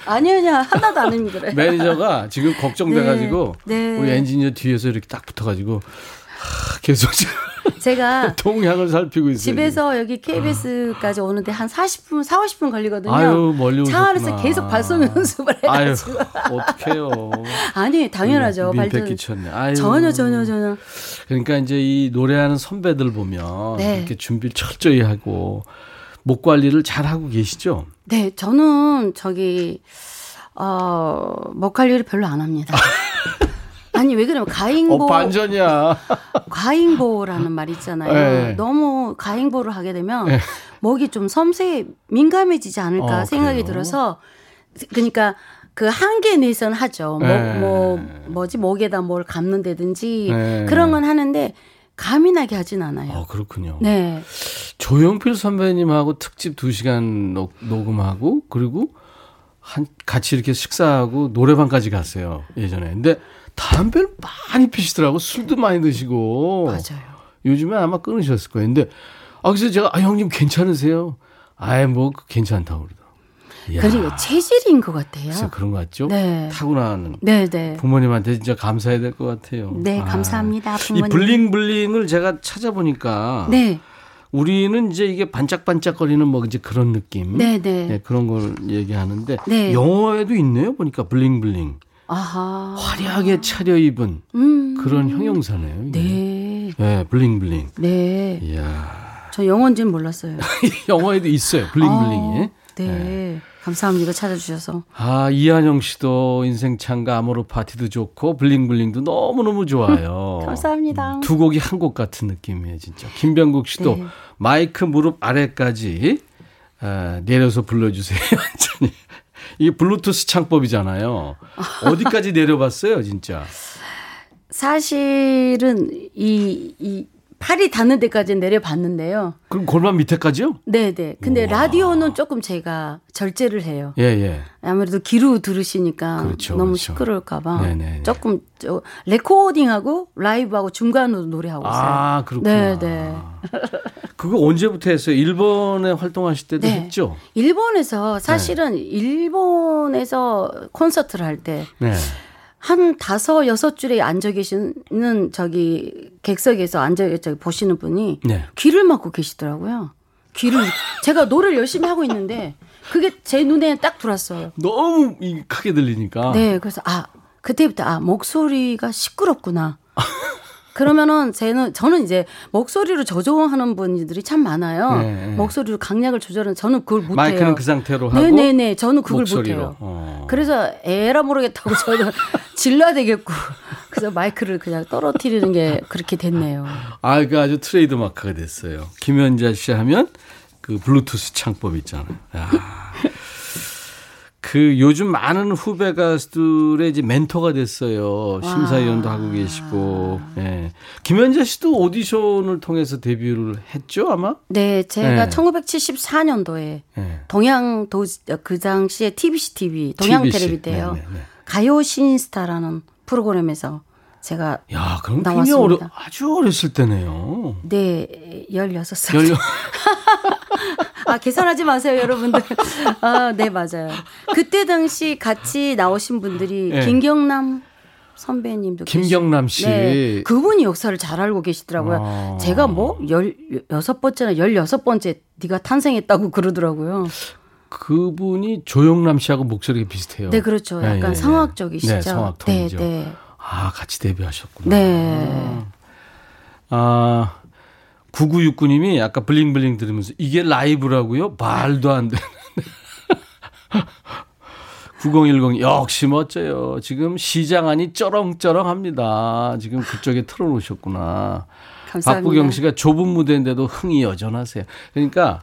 아니요, 아니요. 하나도 안 힘들어요. 매니저가 지금 걱정돼가지고 네, 네. 우리 엔지니어 뒤에서 이렇게 딱 붙어가지고 하, 계속 지금 제가 동향을 살피고 있어요. 집에서 여기 KBS까지 오는데 한 40분, 4, 50분 걸리거든요. 아유 멀리 차 안에서. 계속 발성 연습을 해가지고. 어떡해요. 아니, 당연하죠. 민폐 발전. 끼쳤네. 아유. 전혀, 전혀, 전혀. 그러니까 이제 이 노래하는 선배들 보면 네. 이렇게 준비를 철저히 하고 목 관리를 잘 하고 계시죠? 네, 저는 저기, 어, 목 관리를 별로 안 합니다. 아니, 왜 그러면 가잉보. 어 반전이야. 과잉보라는 말 있잖아요. 네. 너무 과잉보를 하게 되면 목이 좀 섬세해 민감해지지 않을까 어, 생각이 그래요? 들어서 그러니까 그 한계 내선 하죠. 목, 네. 뭐 뭐지 목에다 뭘 감는다든지 네. 그런 건 하는데 감이 나게 하진 않아요. 어 그렇군요. 네. 조영필 선배님하고 특집 2시간 녹, 녹음하고 그리고 한 같이 이렇게 식사하고 노래방까지 갔어요. 예전에. 근데 담배를 많이 피시더라고. 술도 많이 드시고. 맞아요. 요즘에 아마 끊으셨을 거예요. 근데 아 그래서 제가 아 형님 괜찮으세요? 아예 뭐 괜찮다고 그러더라고. 그리고 체질인 것 같아요. 글쎄 그런 것 같죠? 네. 타고나는 네, 네. 부모님한테 진짜 감사해야 될 것 같아요. 네, 아. 감사합니다. 이 부모님. 블링블링을 제가 찾아보니까 네. 우리는 이제 이게 반짝반짝거리는 뭐 이제 그런 느낌. 네, 네. 네, 그런 걸 얘기하는데 네. 영어에도 있네요. 보니까 블링블링. 아하. 화려하게 차려입은 음. 그런 형용사네요. 이게. 네. 네, 블링블링. 네. 이야. 저 영어인지는 몰랐어요. 영어에도 있어요. 블링블링이. 아, 네. 감사합니다. 찾아주셔서. 아, 이한영 씨도 인생찬가 아모르 파티도 좋고 블링블링도 너무너무 좋아요. 감사합니다. 음, 두 곡이 한 곡 같은 느낌이에요, 진짜. 김병국 씨도 네. 마이크 무릎 아래까지 아, 내려서 불러주세요, 완전히. 이게 블루투스 창법이잖아요. 어디까지 내려봤어요, 진짜? 사실은 이, 이 팔이 닿는 데까지 내려봤는데요. 그럼 골반 밑에까지요? 네네. 근데 라디오는 조금 제가 절제를 해요. 예, 예. 아무래도 귀로 들으시니까 그렇죠, 너무 그렇죠. 시끄러울까봐 네네네. 조금 저 레코딩하고 라이브하고 중간으로 노래하고 있어요. 아, 그렇구나. 네네. 그거 언제부터 했어요? 일본에 활동하실 때도 네. 했죠? 일본에서 사실은 일본에서 콘서트를 할때 네. 한 다섯 여섯 줄에 앉아 계시는 저기 객석에서 앉아 저기 보시는 분이 네. 귀를 막고 계시더라고요. 귀를 제가 노래를 열심히 하고 있는데 그게 제 눈에 딱 들어왔어요. 너무 이 크게 들리니까. 네, 그래서 아 그때부터 아 목소리가 시끄럽구나. 그러면은 저는 저는 이제 목소리로 조정하는 분들이 참 많아요. 네, 네. 목소리로 강약을 조절하는 저는 그걸 못해요. 마이크는 그 상태로 하고 네네네, 저는 그걸. 못해요. 어. 그래서 에라 모르겠다고 저는 질러야 되겠고 그래서 마이크를 그냥 떨어뜨리는 게 그렇게 됐네요. 아, 그 아주 트레이드 마크가 됐어요. 김연자 씨 하면 그 블루투스 창법 있잖아요. 야. 그 요즘 많은 후배 가수들의 이제 멘토가 됐어요. 심사위원도 하고 계시고. 예. 김현자 씨도 오디션을 통해서 데뷔를 했죠, 아마? 네, 제가 네. 1974년도에 예. 동양 도, 그 당시에 TBC TV, 동양 TBC. 텔레비 때요. 네, 네, 네. 가요 신스타라는 프로그램에서 제가 야, 그럼 나왔습니다. 어려, 아주 어렸을 때네요. 네, 16살. 열려. 아, 계산하지 마세요, 여러분들. 아, 네, 맞아요. 그때 당시 같이 나오신 분들이 네. 김경남 선배님도 김경남 씨. 네, 그분이 역사를 잘 알고 계시더라고요. 아. 제가 뭐, 16번째나 16번째 네가 탄생했다고 그러더라고요. 그분이 조영남 씨하고 목소리가 비슷해요. 네, 그렇죠. 예, 약간 예, 예. 성악적이시죠. 네, 성악통이죠. 네, 네. 아, 같이 데뷔하셨구나. 네. 아, 9969님이 아까 블링블링 들으면서 이게 라이브라고요? 말도 안 되는. 9010 역시 멋져요. 지금 시장 안이 쩌렁쩌렁합니다. 지금 그쪽에 틀어놓으셨구나. 감사합니다. 박구경 씨가 좁은 무대인데도 흥이 여전하세요. 그러니까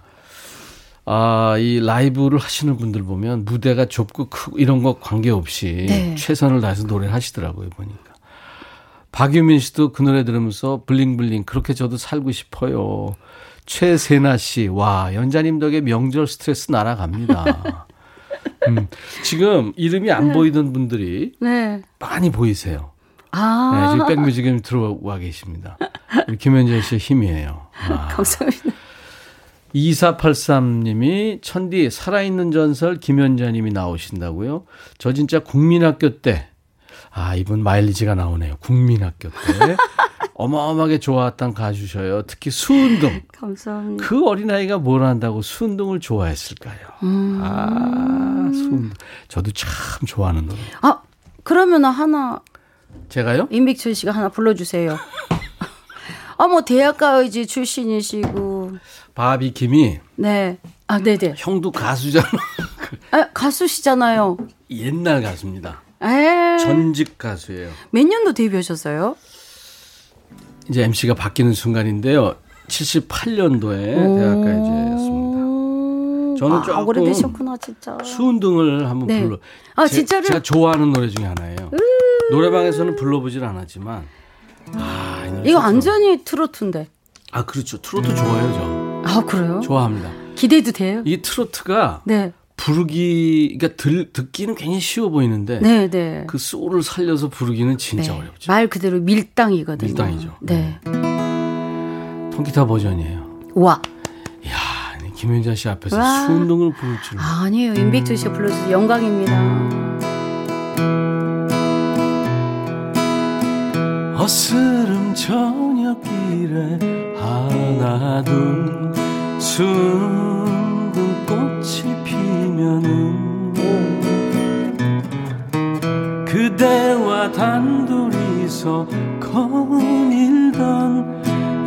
아, 이 라이브를 하시는 분들 보면 무대가 좁고 크고 이런 거 관계없이 네. 최선을 다해서 노래를 하시더라고요, 보니까. 박유민 씨도 그 노래 들으면서 블링블링 그렇게 저도 살고 싶어요. 최세나 씨, 와, 연자님 덕에 명절 스트레스 날아갑니다. 음, 지금 이름이 안 보이던 분들이 네. 많이 보이세요. 네, 아. 지금 백뮤직에 들어와 계십니다. 김현재 씨의 힘이에요. 감사합니다. 2483님이 천디 살아있는 전설 김현자님이 나오신다고요? 저 진짜 국민학교 때, 아, 이분 마일리지가 나오네요. 국민학교 때. 어마어마하게 좋아했던 가수셔요. 특히 수운동. 감사합니다. 그 어린아이가 뭘 한다고 수운동을 좋아했을까요? 아, 수운동. 저도 참 좋아하는 노래. 아, 그러면 하나 제가요? 임백천 씨가 하나 불러주세요. 아, 뭐 대학가요제 출신이시고, 바비 김이 네, 아, 네네. 형도 가수잖아. 아, 가수시잖아요. 옛날 가수입니다. 에, 전직 가수예요. 몇 년도 데뷔하셨어요? 이제 MC가 바뀌는 순간인데요. 78년도에 대학가요제였습니다. 오, 저는 아, 조금 오래되셨구나 진짜. 수운동을 한번 네. 불러. 아, 제, 진짜로요? 제가 좋아하는 노래 중에 하나예요. 노래방에서는 불러보질 않았지만. 아, 이 이거. 완전히 트로트인데. 아, 그렇죠. 트로트 좋아해요, 아 그래요? 저. 좋아합니다. 기대도 돼요? 이 트로트가 네, 부르기, 그러니까 들, 듣기는 굉장히 쉬워 보이는데 네, 네. 그 소울을 살려서 부르기는 진짜 네. 어렵죠. 말 그대로 밀당이거든요. 밀당이죠. 네. 통기타 버전이에요. 와. 이야, 김현자 씨 앞에서 와. 수운동을 부를 줄. 아, 아니에요. 임백천 씨가 불러주셔서 영광입니다. 어스름 저녁길에 하나 둘순 그대와 단둘이서 거닐던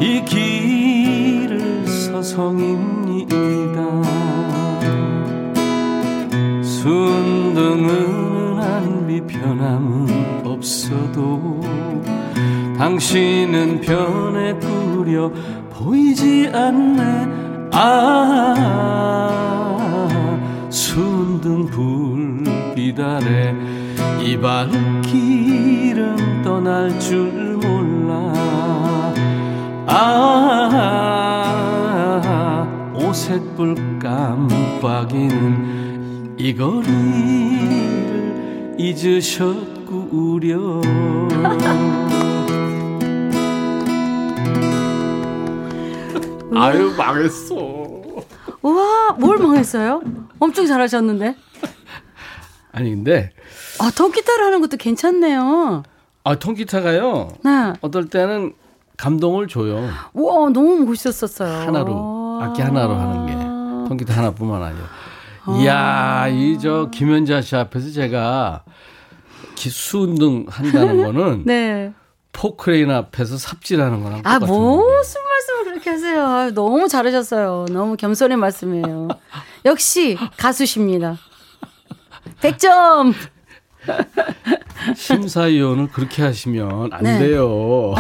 이 길을 서성입니다. 순둥은 한비 변함은 없어도 당신은 변해 꾸려 보이지 않네. 아 순둥 불빛 아래 이 발길은 떠날 줄 몰라 아 오색불 깜빡이는 이 거리를 잊으셨구려 아유 망했어 우와, 뭘 망했어요? 엄청 잘하셨는데. 아니 근데 아, 통기타를 하는 것도 괜찮네요. 아 통기타가요 네. 어떨 때는 감동을 줘요 우와, 너무 멋있었어요. 하나로 악기 하나로 하는 게 통기타 하나뿐만 아니라 이야 이 저 김현자 씨 앞에서 제가 기수운동 한다는 거는 네. 포크레인 앞에서 삽질하는 거랑 아, 똑같은. 무슨 말씀을 그렇게 하세요. 아유, 너무 잘하셨어요. 너무 겸손의 말씀이에요. 역시 가수십니다. 100점! 심사위원을 그렇게 하시면 안 네. 돼요.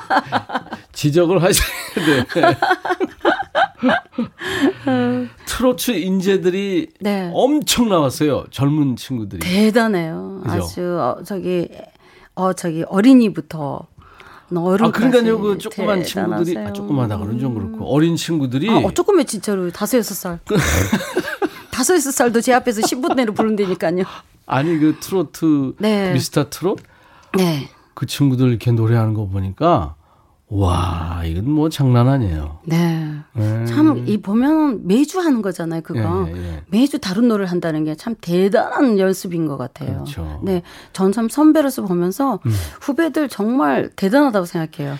지적을 하셔야 돼. 트로트 인재들이 네. 엄청 나왔어요. 젊은 친구들이. 대단해요. 그죠? 아주, 어, 저기, 어, 저기, 어린이부터. 어른 아, 그러니까요. 그 조그만 친구들이, 대단하세요. 아, 조그마다 그런 좀 그렇고, 어린 친구들이. 아, 어, 조금만 진짜로 다섯 여섯 살. 다섯 살도 제 앞에서 10분 내로 부른다니까요. 아니, 그 트로트, 네. 미스터 트롯? 네. 그 친구들 이렇게 노래하는 거 보니까, 와, 이건 뭐 장난 아니에요. 네. 네. 참, 이 보면 매주 하는 거잖아요, 그거. 예, 예, 예. 매주 다른 노래를 한다는 게 참 대단한 연습인 것 같아요. 그렇죠. 음. 네. 전참 선배로서 보면서 후배들 정말 대단하다고 생각해요.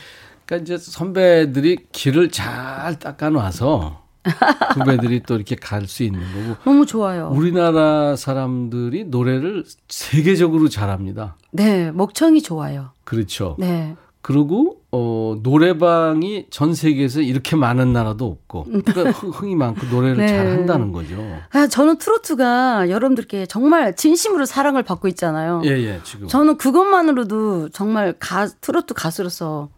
그러니까 이제 선배들이 길을 잘 닦아놔서 후배들이 또 이렇게 갈 수 있는 거고 너무 좋아요. 우리나라 사람들이 노래를 세계적으로 잘합니다. 네. 목청이 좋아요. 그렇죠. 네. 그리고 어 노래방이 전 세계에서 이렇게 많은 나라도 없고 그러니까 흥- 흥이 많고 노래를 네. 잘 한다는 거죠. 아, 저는 트로트가 여러분들께 정말 진심으로 사랑을 받고 있잖아요. 예, 예, 지금. 저는 그것만으로도 정말 가, 트로트 가수로서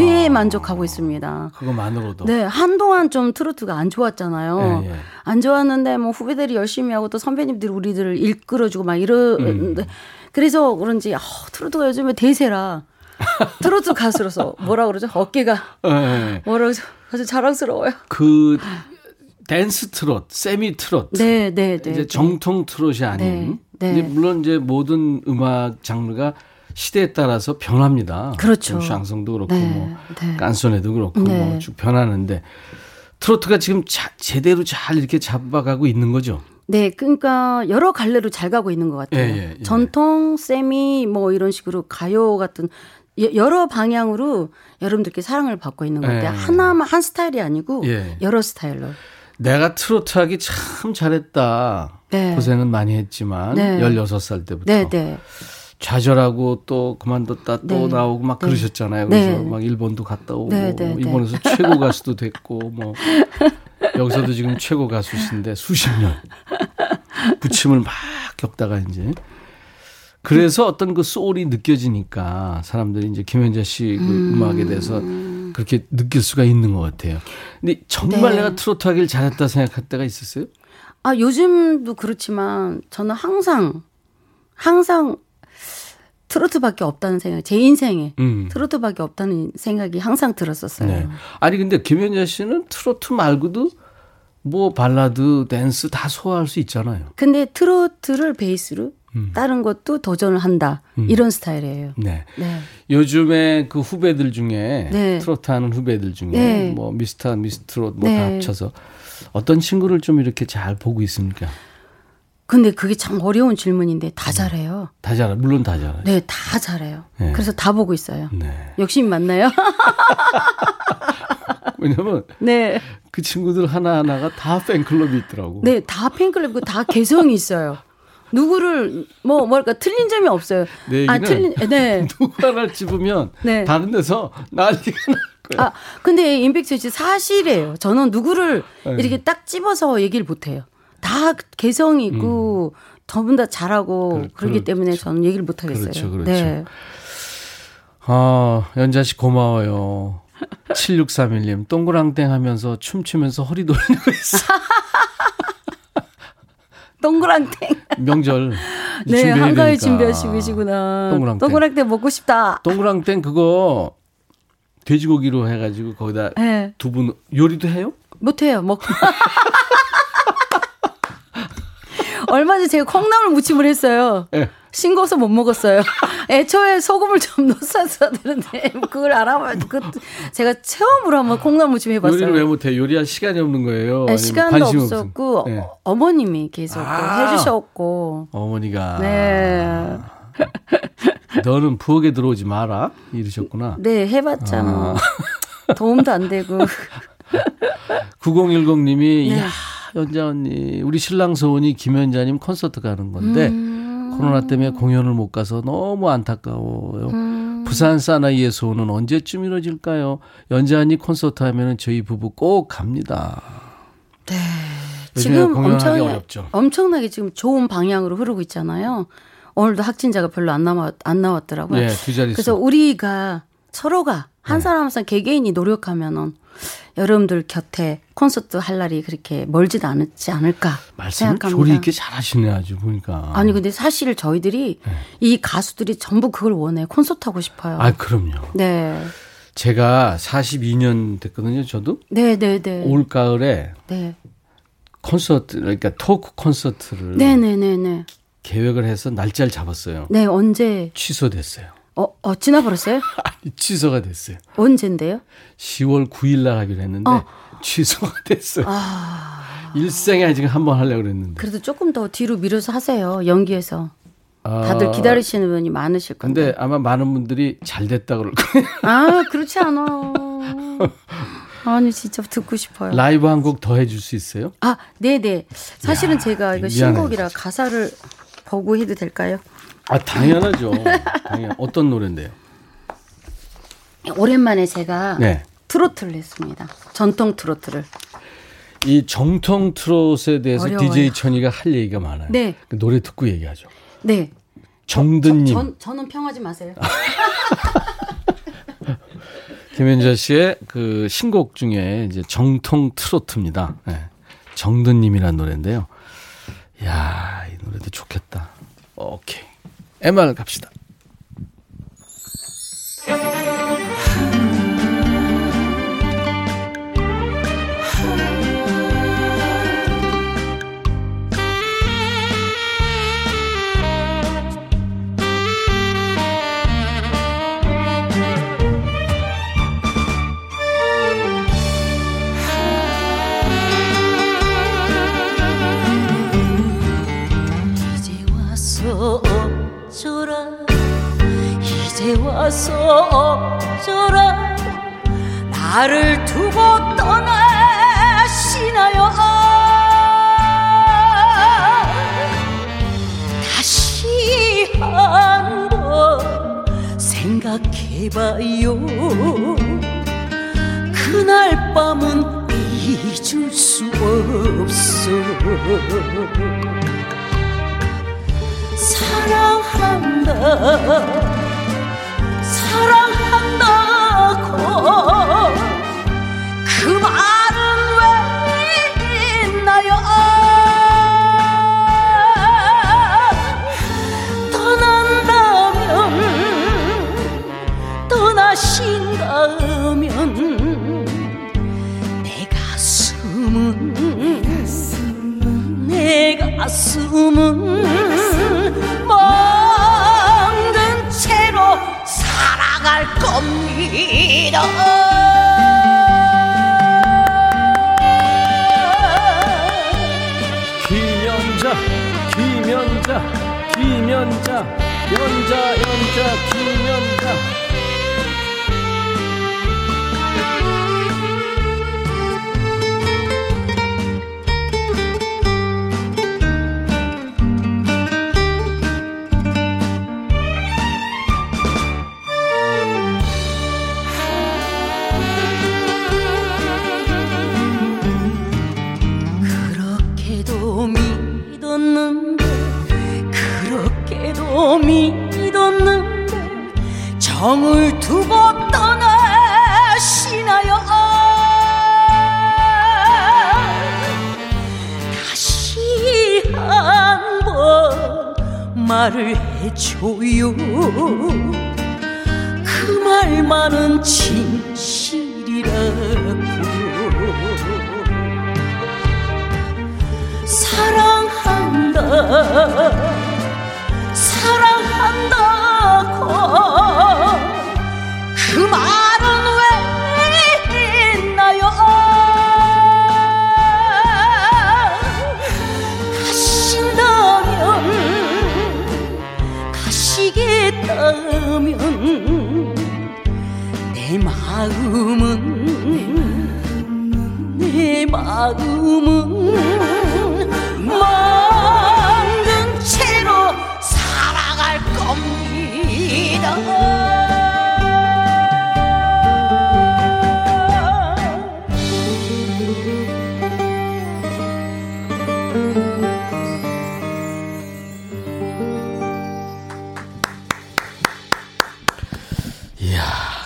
대만족하고 있습니다. 그거만으로도. 네, 한동안 좀 트로트가 안 좋았잖아요. 예, 예. 안 좋았는데 뭐 후배들이 열심히 하고 또 선배님들이 우리들을 이끌어주고 막 이러는데 음. 그래서 그런지 아, 트로트가 요즘에 대세라 트로트 가수로서 뭐라 그러죠? 어깨가 예, 예. 뭐라 그러죠? 아주 자랑스러워요. 그 댄스 트롯, 세미 트롯. 네, 네, 네. 이제 네. 정통 트롯이 아닌 네, 네. 이제 물론 이제 모든 음악 장르가 시대에 따라서 변합니다. 그렇죠. 뭐 샹송도 그렇고 네, 뭐 네. 깐소네도 그렇고 네. 뭐쭉 변하는데 트로트가 지금 자- 제대로 잘 이렇게 잡아가고 있는 거죠. 네, 그러니까 여러 갈래로 잘 가고 있는 것 같아요. 예, 예, 예. 전통, 세미 뭐 이런 식으로 가요 같은 여- 여러 방향으로 여러분들께 사랑을 받고 있는 것 같아요. 예. 하나만 한 스타일이 아니고 예. 여러 스타일로. 내가 트로트 하기 참 잘했다. 네. 고생은 많이 했지만 네. 16살 때부터 네, 네. 좌절하고 또 그만뒀다 또 네. 나오고 막 네. 그러셨잖아요. 그래서 네. 막 일본도 갔다 오고 네, 네, 네. 일본에서 최고 가수도 됐고 뭐 여기서도 지금 최고 가수신데 수십 년 부침을 막 겪다가 이제 그래서 어떤 그 소울이 느껴지니까 사람들이 이제 김현자 씨그 음. 악에 대해서 그렇게 느낄 수가 있는 것 같아요. 근데 정말 네. 내가 트로트 하길 잘했다 생각할 때가 있었어요? 아, 요즘도 그렇지만 저는 항상 항상 트로트밖에 없다는 생각, 제 인생에 음. 트로트밖에 없다는 생각이 항상 들었었어요. 네. 아니 근데 김현자 씨는 트로트 말고도 뭐 발라드, 댄스 다 소화할 수 있잖아요. 근데 트로트를 베이스로 음. 다른 것도 도전을 한다. 이런 스타일이에요. 네. 네. 요즘에 그 후배들 중에 네. 트로트 하는 후배들 중에 네. 뭐 미스터 미스트롯 뭐다 네. 합쳐서 어떤 친구를 좀 이렇게 잘 보고 있습니까? 근데 그게 참 어려운 질문인데 다 잘해요. 다 잘해. 물론 다 잘해. 네, 다 잘해요. 네. 그래서 다 보고 있어요. 네. 욕심 많나요? 왜냐면 네. 그 친구들 하나하나가 다 팬클럽이 있더라고. 네, 다 팬클럽이고 다 개성이 있어요. 누구를 뭐 뭐랄까 틀린 점이 없어요. 내 아, 틀린 네. 누구 하나 찝으면 네. 다른 데서 난리가 날 거야. 아, 근데 임백천 씨 사실이에요. 저는 누구를 네. 이렇게 딱 집어서 얘기를 못 해요. 다 개성이 있고 저분 다 잘하고 음. 그- 그렇기 그렇죠. 때문에 저는 얘기를 못 하겠어요. 그렇죠, 그렇죠. 네. 아, 연자 씨 고마워요. 7631님, 동그랑땡 하면서 춤추면서 허리 돌리는 거 있어. 동그랑땡. 명절. 네, 한가위. 준비하시고 계시구나. 동그랑땡. 동그랑땡 먹고 싶다. 동그랑땡 그거 돼지고기로 해가지고 거기다 네. 두분 요리도 해요? 못해요. 먹. 얼마 전에 제가 콩나물 무침을 했어요. 예. 싱거워서 못 먹었어요. 애초에 소금을 좀 넣었어야 되는데 그걸 알아봐야 그 제가 처음으로 한번 콩나물 무침 해봤어요. 요리를 왜 못해? 요리할 시간이 없는 거예요? 네, 시간도 없었고 네. 어, 어머님이 계속 또 아. 해주셨고 어머니가 네. 너는 부엌에 들어오지 마라 이러셨구나. 네 해봤자 뭐 도움도 안 되고 9010님이 네. 야 연자 언니 우리 신랑 소원이 김연자님 콘서트 가는 건데 음. 코로나 때문에 공연을 못 가서 너무 안타까워요. 음. 부산 사나이의 소원은 언제쯤 이루어질까요? 연자 언니 콘서트 하면은 저희 부부 꼭 갑니다. 요즘에 지금 엄청 어렵죠. 엄청나게 지금 좋은 방향으로 흐르고 있잖아요. 오늘도 확진자가 별로 안 나왔 안 나왔더라고요. 네, 두 자릿수. 그래서 우리가 서로가 네. 한 사람 한 사람 개개인이 노력하면은 여러분들 곁에 콘서트 할 날이 그렇게 멀지도 않지 않을까 생각합니다. 조리 있게 잘하시네 아주 보니까. 아니 근데 사실 저희들이 이 가수들이 전부 그걸 원해요. 콘서트 하고 싶어요. 아 그럼요. 네. 제가 42년 됐거든요. 저도 네, 네, 네. 올 가을에 네. 콘서트 그러니까 토크 콘서트를 네, 네, 네, 네. 계획을 해서 날짜를 잡았어요. 네, 언제 취소됐어요. 어, 어 지나버렸어요? 취소가 됐어요. 언젠데요? 10월 10월 9일 날 하기로 했는데 어. 취소가 됐어요. 아. 일생에 지금 한 번 하려고 그랬는데. 그래도 조금 더 뒤로 미뤄서 하세요. 연기해서. 아, 다들 기다리시는 분이 많으실 건데. 근데 아마 많은 분들이 잘 됐다 그럴 거예요. 아, 그렇지 않아. 아니, 진짜 듣고 싶어요. 라이브 한 곡 더 해줄 수 있어요? 아, 네네. 사실은 제가 이거 신곡이라 가사를 보고 해도 될까요? 아 당연하죠. 당연. 어떤 노래인데요? 오랜만에 제가 네. 트로트를 했습니다. 전통 트로트를. 이 정통 트롯에 대해서 어려워요. DJ 천이가 할 얘기가 많아요. 네. 그 노래 듣고 얘기하죠. 네. 정든님, 전, 저는 평하지 마세요. 김현자 씨의 그 신곡 중에 이제 정통 트로트입니다. 네. 정든님이라는 노래인데요. 야, 이 노래도 좋겠다. 오케이. MR 갑시다. 가서 어쩌라 나를 두고 떠나시나요? 다시 한 번 생각해봐요. 그날 밤은 잊을 수 없어. 사랑한다 사랑한다고 그 말은 왜 있나요 떠난다면 떠나신다면 내 가슴은 내 가슴은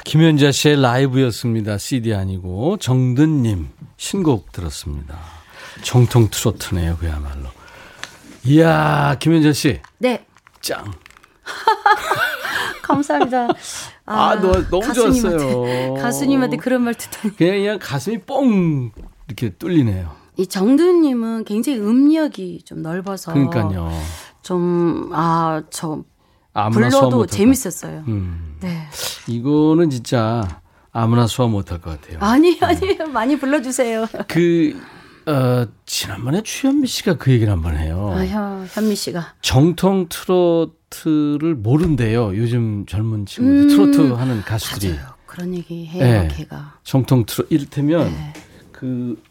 김연자 씨의 라이브였습니다. CD 아니고 정든님 신곡 들었습니다. 정통 트로트네요, 그야말로. 이야, 김연자 씨, 네. 짱. 감사합니다. 아, 너 너무 가수님한테, 좋았어요. 가수님한테 그런 말 듣다니. 그냥, 그냥 가슴이 뻥 이렇게 뚫리네요. 이 정두님은 굉장히 음력이 좀 넓어서 그러니까요. 좀 아 저 불러도 재밌었어요. 것- 음, 네. 이거는 진짜 아무나 소화 못할 것 같아요. 아니 아니 많이 불러주세요. 그 어, 지난번에 추현미 씨가 그 얘기를 한 번 해요. 아, 현, 현미 씨가 정통 트로트를 모른대요. 요즘 젊은 친구들 음, 트로트 하는 가수들이 맞아요. 그런 얘기 해요. 네. 걔가. 정통 트로 이를테면 네. 그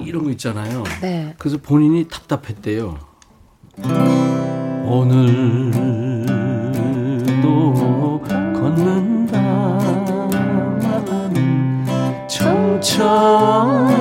이런 거 있잖아요. 네. 그래서 본인이 답답했대요. 오늘 청천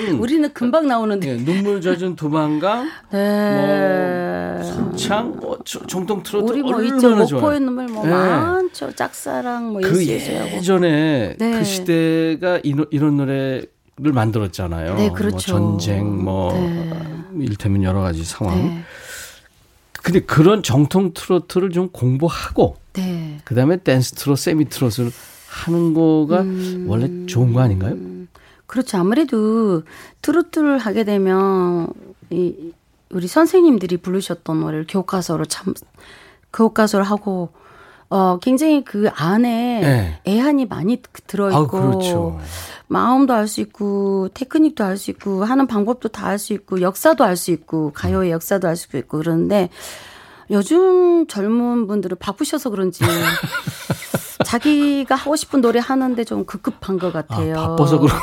이- 이런 우리는 금방 나오는데. 예, 눈물 젖은 두만강 네. 참 어, 저- 정통 트로트 우리 뭐 있죠. 목포의 눈물 뭐 네. 많죠 짝사랑 뭐 그 예전에 네. 그 시대가 이, 노- 이런 노래 를 만들었잖아요. 네, 뭐 그렇죠. 전쟁 뭐 네. 일테면 여러 가지 상황. 네. 근데 그런 정통 트로트를 좀 공부하고 네. 그다음에 댄스 트롯, 세미 트롯을 하는 거가 음. 원래 좋은 거 아닌가요? 그렇죠. 아무래도 트로트를 하게 되면 이 우리 선생님들이 부르셨던 노래를 교과서로 참 교과서를 하고 어 굉장히 그 안에 네. 애한이 많이 들어 있고 아우, 그렇죠. 마음도 알 수 있고 테크닉도 알 수 있고 하는 방법도 다 알 수 있고 역사도 알 수 있고 가요의 역사도 알 수 있고 그러는데 요즘 젊은 분들은 바쁘셔서 그런지 자기가 하고 싶은 노래 하는데 좀 급급한 것 아, 같아요. 바빠서 그러나.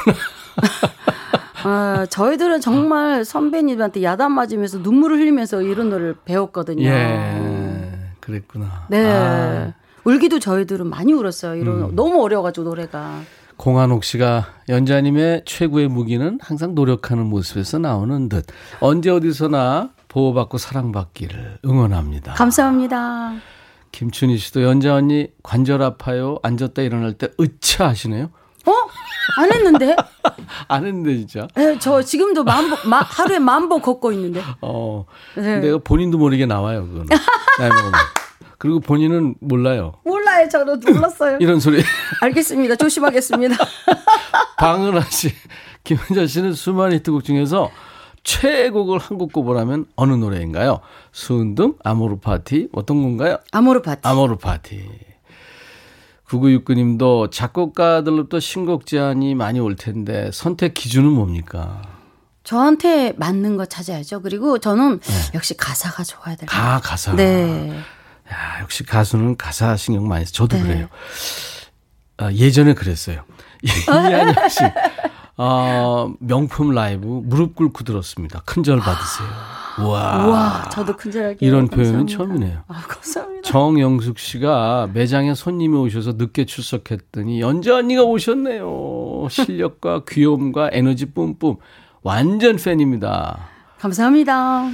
아, 저희들은 정말 선배님한테 야단 맞으면서 눈물을 흘리면서 이런 노래를 배웠거든요. 예. 그랬구나. 네. 아, 음. 울기도 저희들은 많이 울었어요. 이런 너무 어려워가지고 노래가. 공한옥 씨가 연자님의 최고의 무기는 항상 노력하는 모습에서 나오는 듯. 언제 어디서나 보호받고 사랑받기를 응원합니다. 감사합니다. 김춘희 씨도 연자 언니 관절 아파요. 앉았다 일어날 때 으차 하시네요. 어? 안 했는데? 안 했는데 진짜. 네, 저 지금도 만 보, 마, 하루에 만 보 걷고 있는데. 어. 네. 근데 본인도 모르게 나와요, 그거는. 나이 먹으면. 그리고 본인은 몰라요. 몰라요, 저는 몰랐어요. 이런 소리. 알겠습니다. 조심하겠습니다. 방은하 씨, 김연자 씨는 수많은 히트곡 중에서 최애곡을 한 곡 꼽으라면 어느 노래인가요? 수은등, 아모르 파티, 어떤 건가요? 아모르 파티. 아모르 파티. 9969님도 작곡가들로부터 신곡 제안이 많이 올 텐데 선택 기준은 뭡니까? 저한테 맞는 거 찾아야죠. 그리고 저는 역시 가사가 좋아야 될것 같아요. 아, 가사. 네. 야, 역시 가수는 가사 신경 많이 써. 저도 네. 그래요. 아, 예전에 그랬어요. 이한영 씨. 아, 명품 라이브 무릎 꿇고 들었습니다. 큰 절 받으세요. 우와. 우와, 저도 큰절할게요. 이런 표현은 감사합니다. 처음이네요. 아, 감사합니다. 정영숙 씨가 매장에 손님이 오셔서 늦게 출석했더니 연자 언니가 오셨네요. 실력과 귀여움과 에너지 뿜뿜. 완전 팬입니다. 감사합니다.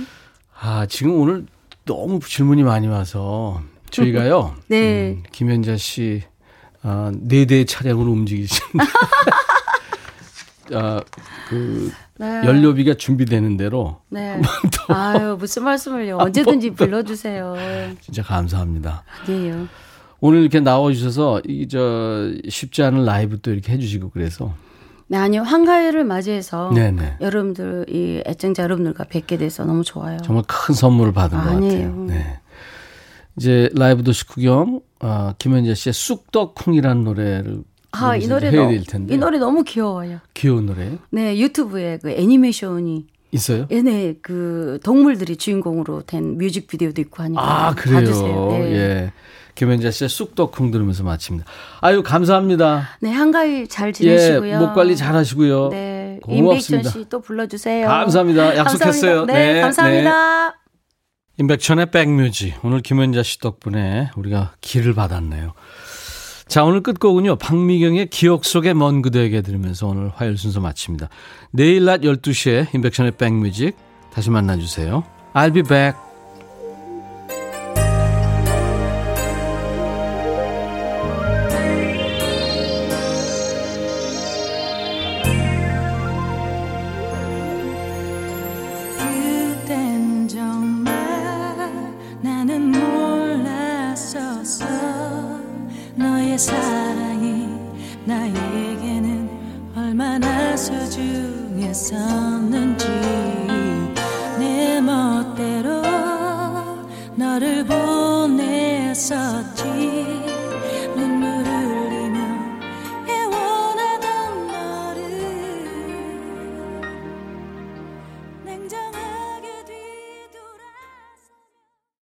아, 지금 오늘 너무 질문이 많이 와서 저희가요. 네. 음, 김현자 씨, 아, 네 대의 차량으로 움직이시는데. 아, 그, 네. 연료비가 준비되는 대로 네. 아유, 무슨 말씀을요. 언제든지 불러주세요. 진짜 감사합니다. 아니에요. 오늘 이렇게 나와주셔서, 이, 저, 쉽지 않은 라이브 또 이렇게 해주시고 그래서. 네, 아니요. 한가위를 맞이해서 네네. 여러분들, 이 애청자 여러분들과 뵙게 돼서 너무 좋아요. 정말 큰 선물을 받은 것 아니에요. 같아요. 네. 이제 라이브 도시 구경, 아, 김현자 씨의 쑥떡콩이라는 노래를 아, 이 노래 해야 될 텐데. 이 노래 너무 귀여워요. 귀여운 노래 네, 유튜브에 그 애니메이션이 있어요? 얘네 그 동물들이 주인공으로 된 뮤직비디오도 있고 하니까 아, 그래요. 봐주세요. 네. 예. 김현자 씨의 쑥떡콩 들으면서 마칩니다. 아유, 감사합니다. 네, 한가위 잘 지내시고요. 예, 목 관리 잘 하시고요. 네, 고맙습니다. 임백천 씨 또 불러주세요. 감사합니다. 약속했어요. 감사합니다. 네, 네, 감사합니다. 임백천의 백뮤지. 오늘 김현자 씨 덕분에 우리가 길을 받았네요. 자, 오늘 끝곡은요. 박미경의 기억 속의 먼 그대에게 들으면서 오늘 화요일 순서 마칩니다. 내일 낮 12시에 임백천의 백뮤직 다시 만나주세요. I'll be back.